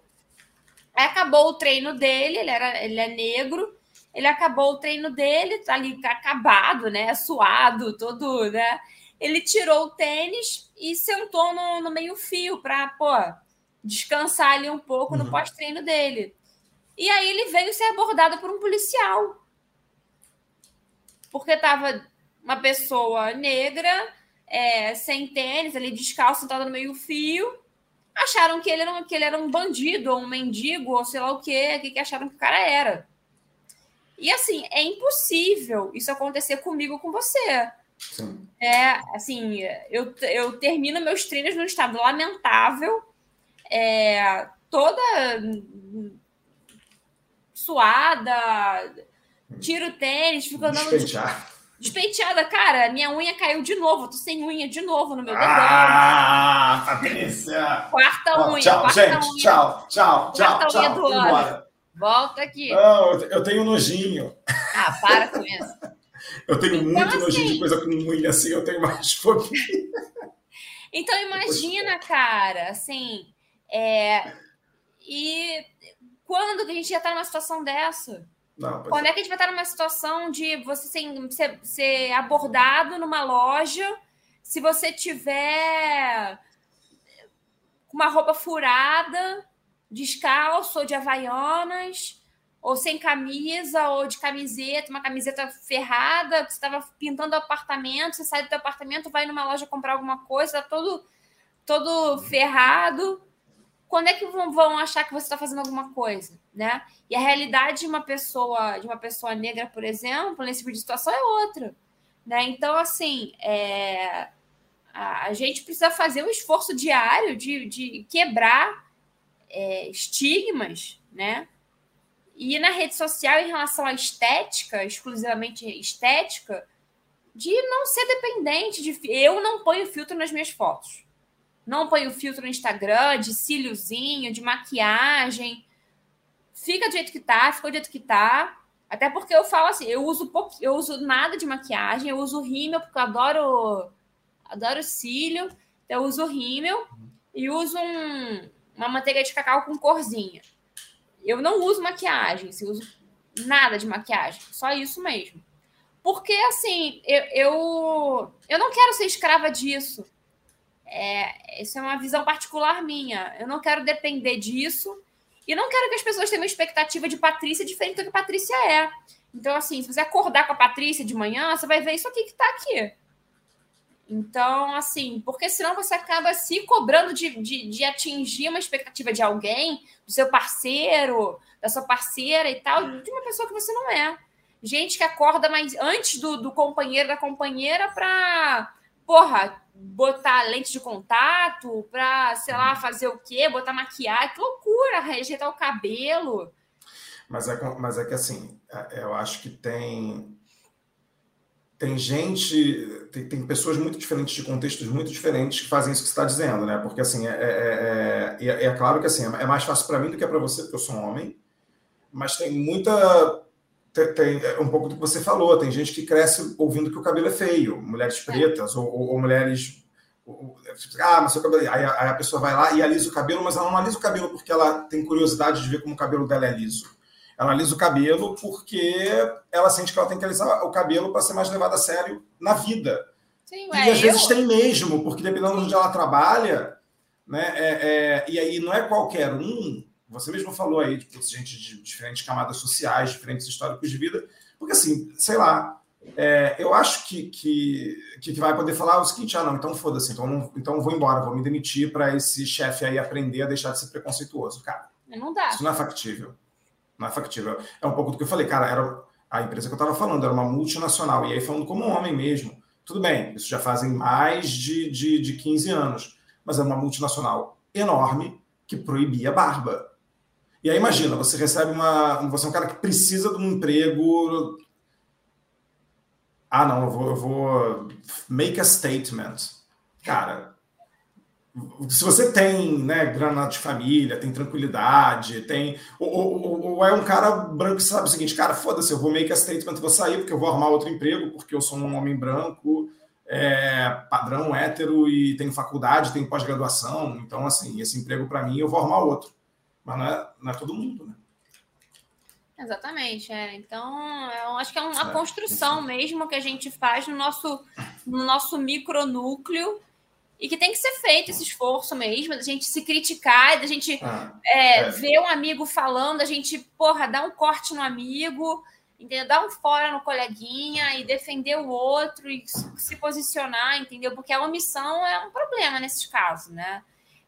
acabou o treino dele, ele, era, ele é negro, ele acabou o treino dele, tá ali acabado, né? Suado, todo, né? Ele tirou o tênis e sentou no, no meio-fio para, pô, descansar ali um pouco uhum. no pós-treino dele. E aí ele veio ser abordado por um policial. Porque estava uma pessoa negra, é, sem tênis, ali descalço, sentada no meio-fio. Acharam que ele, era, que ele era um bandido, ou um mendigo, ou sei lá o quê, que, que acharam que o cara era. E assim, é impossível isso acontecer comigo com você. Sim. É, assim, eu, eu termino meus treinos num estado lamentável, é, toda suada, tiro o tênis, fico andando. Despenteada. Despenteada, cara, minha unha caiu de novo. Tô sem unha de novo no meu dedo. Ah, Patrícia! Quarta unha. Tchau, quarta gente. Unha. Tchau, tchau, tchau. Quarta tchau, unha do ano. Volta aqui. Não, eu tenho nojinho. Ah, para com isso. eu tenho então, muito assim, nojinho de coisa com unha assim, eu tenho mais fobia. Então imagina, cara, assim, é... e quando que a gente ia estar numa situação dessa? Não, Quando é. é que a gente vai estar numa situação de você ser, ser, ser abordado numa loja se você tiver com uma roupa furada, descalço ou de havaianas, ou sem camisa, ou de camiseta, uma camiseta ferrada, que você estava pintando o apartamento, você sai do teu apartamento, vai numa loja comprar alguma coisa, tá todo, todo ferrado quando é que vão achar que você está fazendo alguma coisa, né? E a realidade de uma pessoa, de uma pessoa negra, por exemplo, nesse tipo de situação é outra, né? Então, assim, é, a, gente precisa fazer um esforço diário de, de quebrar é, estigmas, né? E na rede social, em relação à estética, exclusivamente estética, de não ser dependente de. Eu não ponho filtro nas minhas fotos. Não põe o filtro no Instagram de cíliozinho, de maquiagem. Fica do jeito que tá, ficou do jeito que tá. Até porque eu falo assim, eu uso pouco, eu uso nada de maquiagem, eu uso rímel porque eu adoro adoro cílio, então eu uso rímel e uso um, uma manteiga de cacau com corzinha. Eu não uso maquiagem, assim, eu uso nada de maquiagem, só isso mesmo. Porque, assim, eu, eu, eu não quero ser escrava disso. É, essa é uma visão particular minha. Eu não quero depender disso e não quero que as pessoas tenham uma expectativa de Patrícia diferente do que Patrícia é. Então, assim, se você acordar com a Patrícia de manhã, você vai ver isso aqui que tá aqui. Então, assim, porque senão você acaba se cobrando de, de, de, atingir uma expectativa de alguém, do seu parceiro, da sua parceira e tal, de uma pessoa que você não é. Gente que acorda mais antes do, do companheiro, da companheira, para, porra, botar lente de contato, para, sei lá, fazer o quê? Botar maquiagem, que loucura, rejeitar o cabelo. Mas é, mas é que, assim, é, eu acho que tem tem gente, tem, tem, pessoas muito diferentes, de contextos muito diferentes, que fazem isso que você está dizendo, né? Porque, assim, é, é, é, é, é claro que assim, é mais fácil para mim do que para você, porque eu sou um homem, mas tem muita. Tem, é um pouco do que você falou, tem gente que cresce ouvindo que o cabelo é feio, mulheres pretas, ou, ou, ou mulheres. Ou, ah, mas seu cabelo. Aí, aí a pessoa vai lá e alisa o cabelo, mas ela não alisa o cabelo porque ela tem curiosidade de ver como o cabelo dela é liso ela alisa o cabelo porque ela sente que ela tem que alisar o cabelo para ser mais levada a sério na vida. Sim, e às eu... vezes tem mesmo, porque dependendo de onde ela trabalha, né? É, é, e aí não é qualquer um. Você mesmo falou aí, tipo, gente de diferentes camadas sociais, diferentes históricos de vida, porque assim, sei lá, é, eu acho que, que, que vai poder falar o seguinte: ah, não, então foda-se, então, não, então vou embora, vou me demitir para esse chefe aí aprender a deixar de ser preconceituoso. Cara, não dá. Isso não é factível não é factível. É um pouco do que eu falei, cara, era a empresa que eu estava falando, era uma multinacional, e aí falando como homem mesmo. Tudo bem, isso já fazem mais de, de, de 15 anos, mas é uma multinacional enorme que proibia barba. E aí imagina, você recebe uma. Você é um cara que precisa de um emprego. Ah, não, eu vou, eu vou make a statement. Cara, se você tem né, grana de família, tem tranquilidade, tem. Ou, ou, ou, é um cara branco que sabe o seguinte, cara, foda-se, eu vou make a statement, vou sair porque eu vou arrumar outro emprego, porque eu sou um homem branco, é, padrão, hétero, e tenho faculdade, tenho pós-graduação, então, assim, esse emprego para mim eu vou arrumar outro. Mas não é, não é todo mundo, né? Exatamente, é. Então, eu acho que é uma é, construção mesmo que a gente faz no nosso, no nosso micronúcleo e que tem que ser feito esse esforço mesmo, da gente se criticar, da gente ah, é, é. ver um amigo falando, a gente, porra, dar um corte no amigo, entendeu? Dar um fora no coleguinha e defender o outro e se posicionar, entendeu? Porque a omissão é um problema nesses casos, né?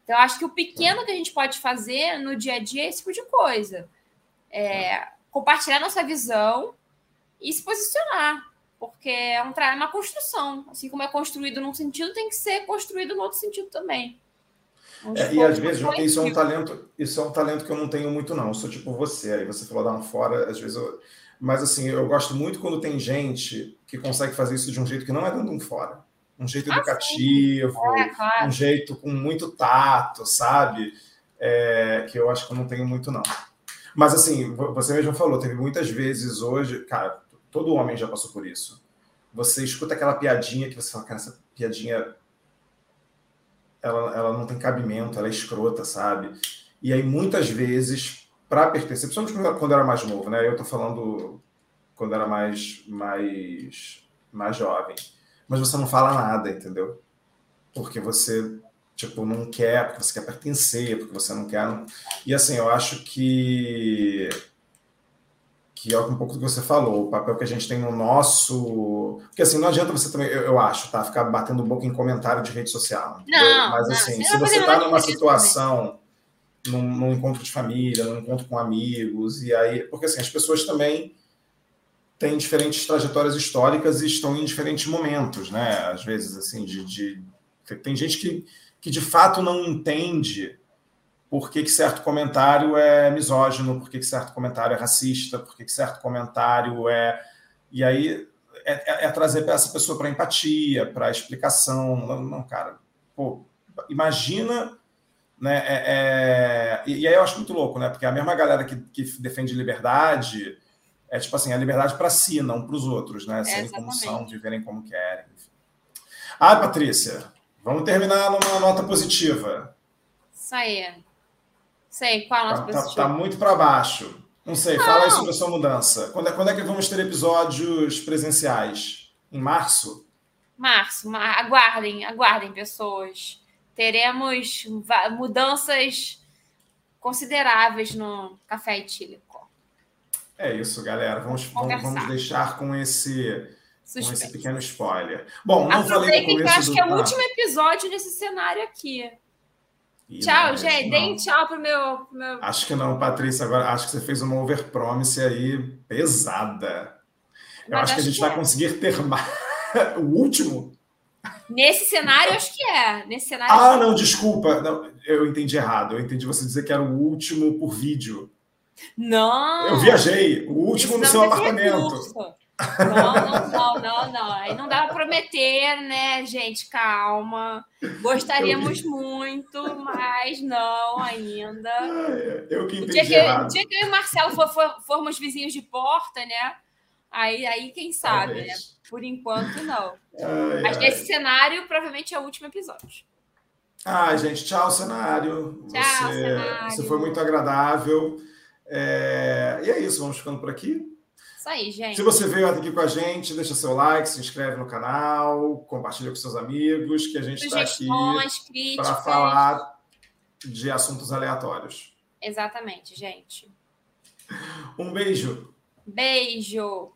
Então, acho que o pequeno que a gente pode fazer no dia a dia é esse tipo de coisa. É, compartilhar nossa visão e se posicionar porque é um é uma construção. Assim como é construído num sentido, tem que ser construído no outro sentido também. É, e às vezes isso é um talento, isso é um talento que eu não tenho muito não. Eu sou tipo você, aí você falou dar um fora, às vezes eu, mas assim, eu gosto muito quando tem gente que consegue fazer isso de um jeito que não é dando um fora. Um jeito ah, educativo, é, claro. um jeito com muito tato, sabe? É, que eu acho que eu não tenho muito não. Mas assim, você mesmo falou, teve muitas vezes hoje, cara, Todo homem já passou por isso. Você escuta aquela piadinha que você fala, cara, essa piadinha ela, ela não tem cabimento, ela é escrota, sabe? E aí, muitas vezes, para pertencer, principalmente quando eu era mais novo, né? Eu tô falando quando eu era mais, mais, mais jovem. Mas você não fala nada, entendeu? Porque você, tipo, não quer, porque você quer pertencer, porque você não quer. E assim, eu acho que que é um pouco do que você falou, o papel que a gente tem no nosso. Porque assim, não adianta você também, eu, eu acho, tá? Ficar batendo boca em comentário de rede social. Não, Mas assim, não, se você está numa situação, num, num, encontro de família, num encontro com amigos, e aí. Porque assim, as pessoas também têm diferentes trajetórias históricas e estão em diferentes momentos, né? Às vezes, assim, de. de... Tem gente que, que de fato não entende por que, que certo comentário é misógino, por que, que certo comentário é racista, por que, que certo comentário é. E aí é, é, é trazer essa pessoa para empatia, para explicação. Não, não, cara, pô, imagina. Né, é, é, e, e, aí eu acho muito louco, né? Porque a mesma galera que, que defende liberdade é tipo assim, a liberdade para si, não para os outros, né? Serem como são, viverem como querem. Ah, Patrícia, vamos terminar numa nota positiva. Isso aí. Sei, qual a nota tá, tá positiva? Tá, tá muito para baixo. Não sei, não. fala aí sobre a sua mudança. Quando é, quando é que vamos ter episódios presenciais? Em março? Março, aguardem, aguardem, pessoas. Teremos mudanças consideráveis no café etílico. É isso, galera. Vamos, vamos, vamos deixar com esse, com esse pequeno spoiler. Bom, não falei no começo que eu acho do... que é o último episódio nesse cenário aqui. tchau, gente. Deem tchau pro meu, pro meu. Acho que não, Patrícia. Agora acho que você fez uma overpromise aí pesada. Eu acho, acho que a gente que vai é. conseguir ter mais. o último? Nesse cenário, acho que é. Nesse cenário. Ah, não, desculpa. Não, eu entendi errado. Eu entendi você dizer que era o último por vídeo. Não! Eu viajei, o último no seu apartamento. Não, não, não, não, não. Aí não dá para prometer, né, gente? Calma. Gostaríamos muito, mas não ainda. eu que entendi. O dia que, errado. o dia que eu e o Marcelo for, for, formos vizinhos de porta, né? Aí, aí quem sabe, Talvez. né? Por enquanto, não. Ai, mas ai. nesse cenário, provavelmente é o último episódio. Ah, gente, tchau, cenário. Tchau, você, cenário. Você foi muito agradável. É... E é isso, vamos ficando por aqui. Isso aí, gente. Se você veio aqui com a gente, deixa seu like, se inscreve no canal, compartilha com seus amigos, que a gente está aqui para falar de assuntos aleatórios. Exatamente, gente. Um beijo. Beijo.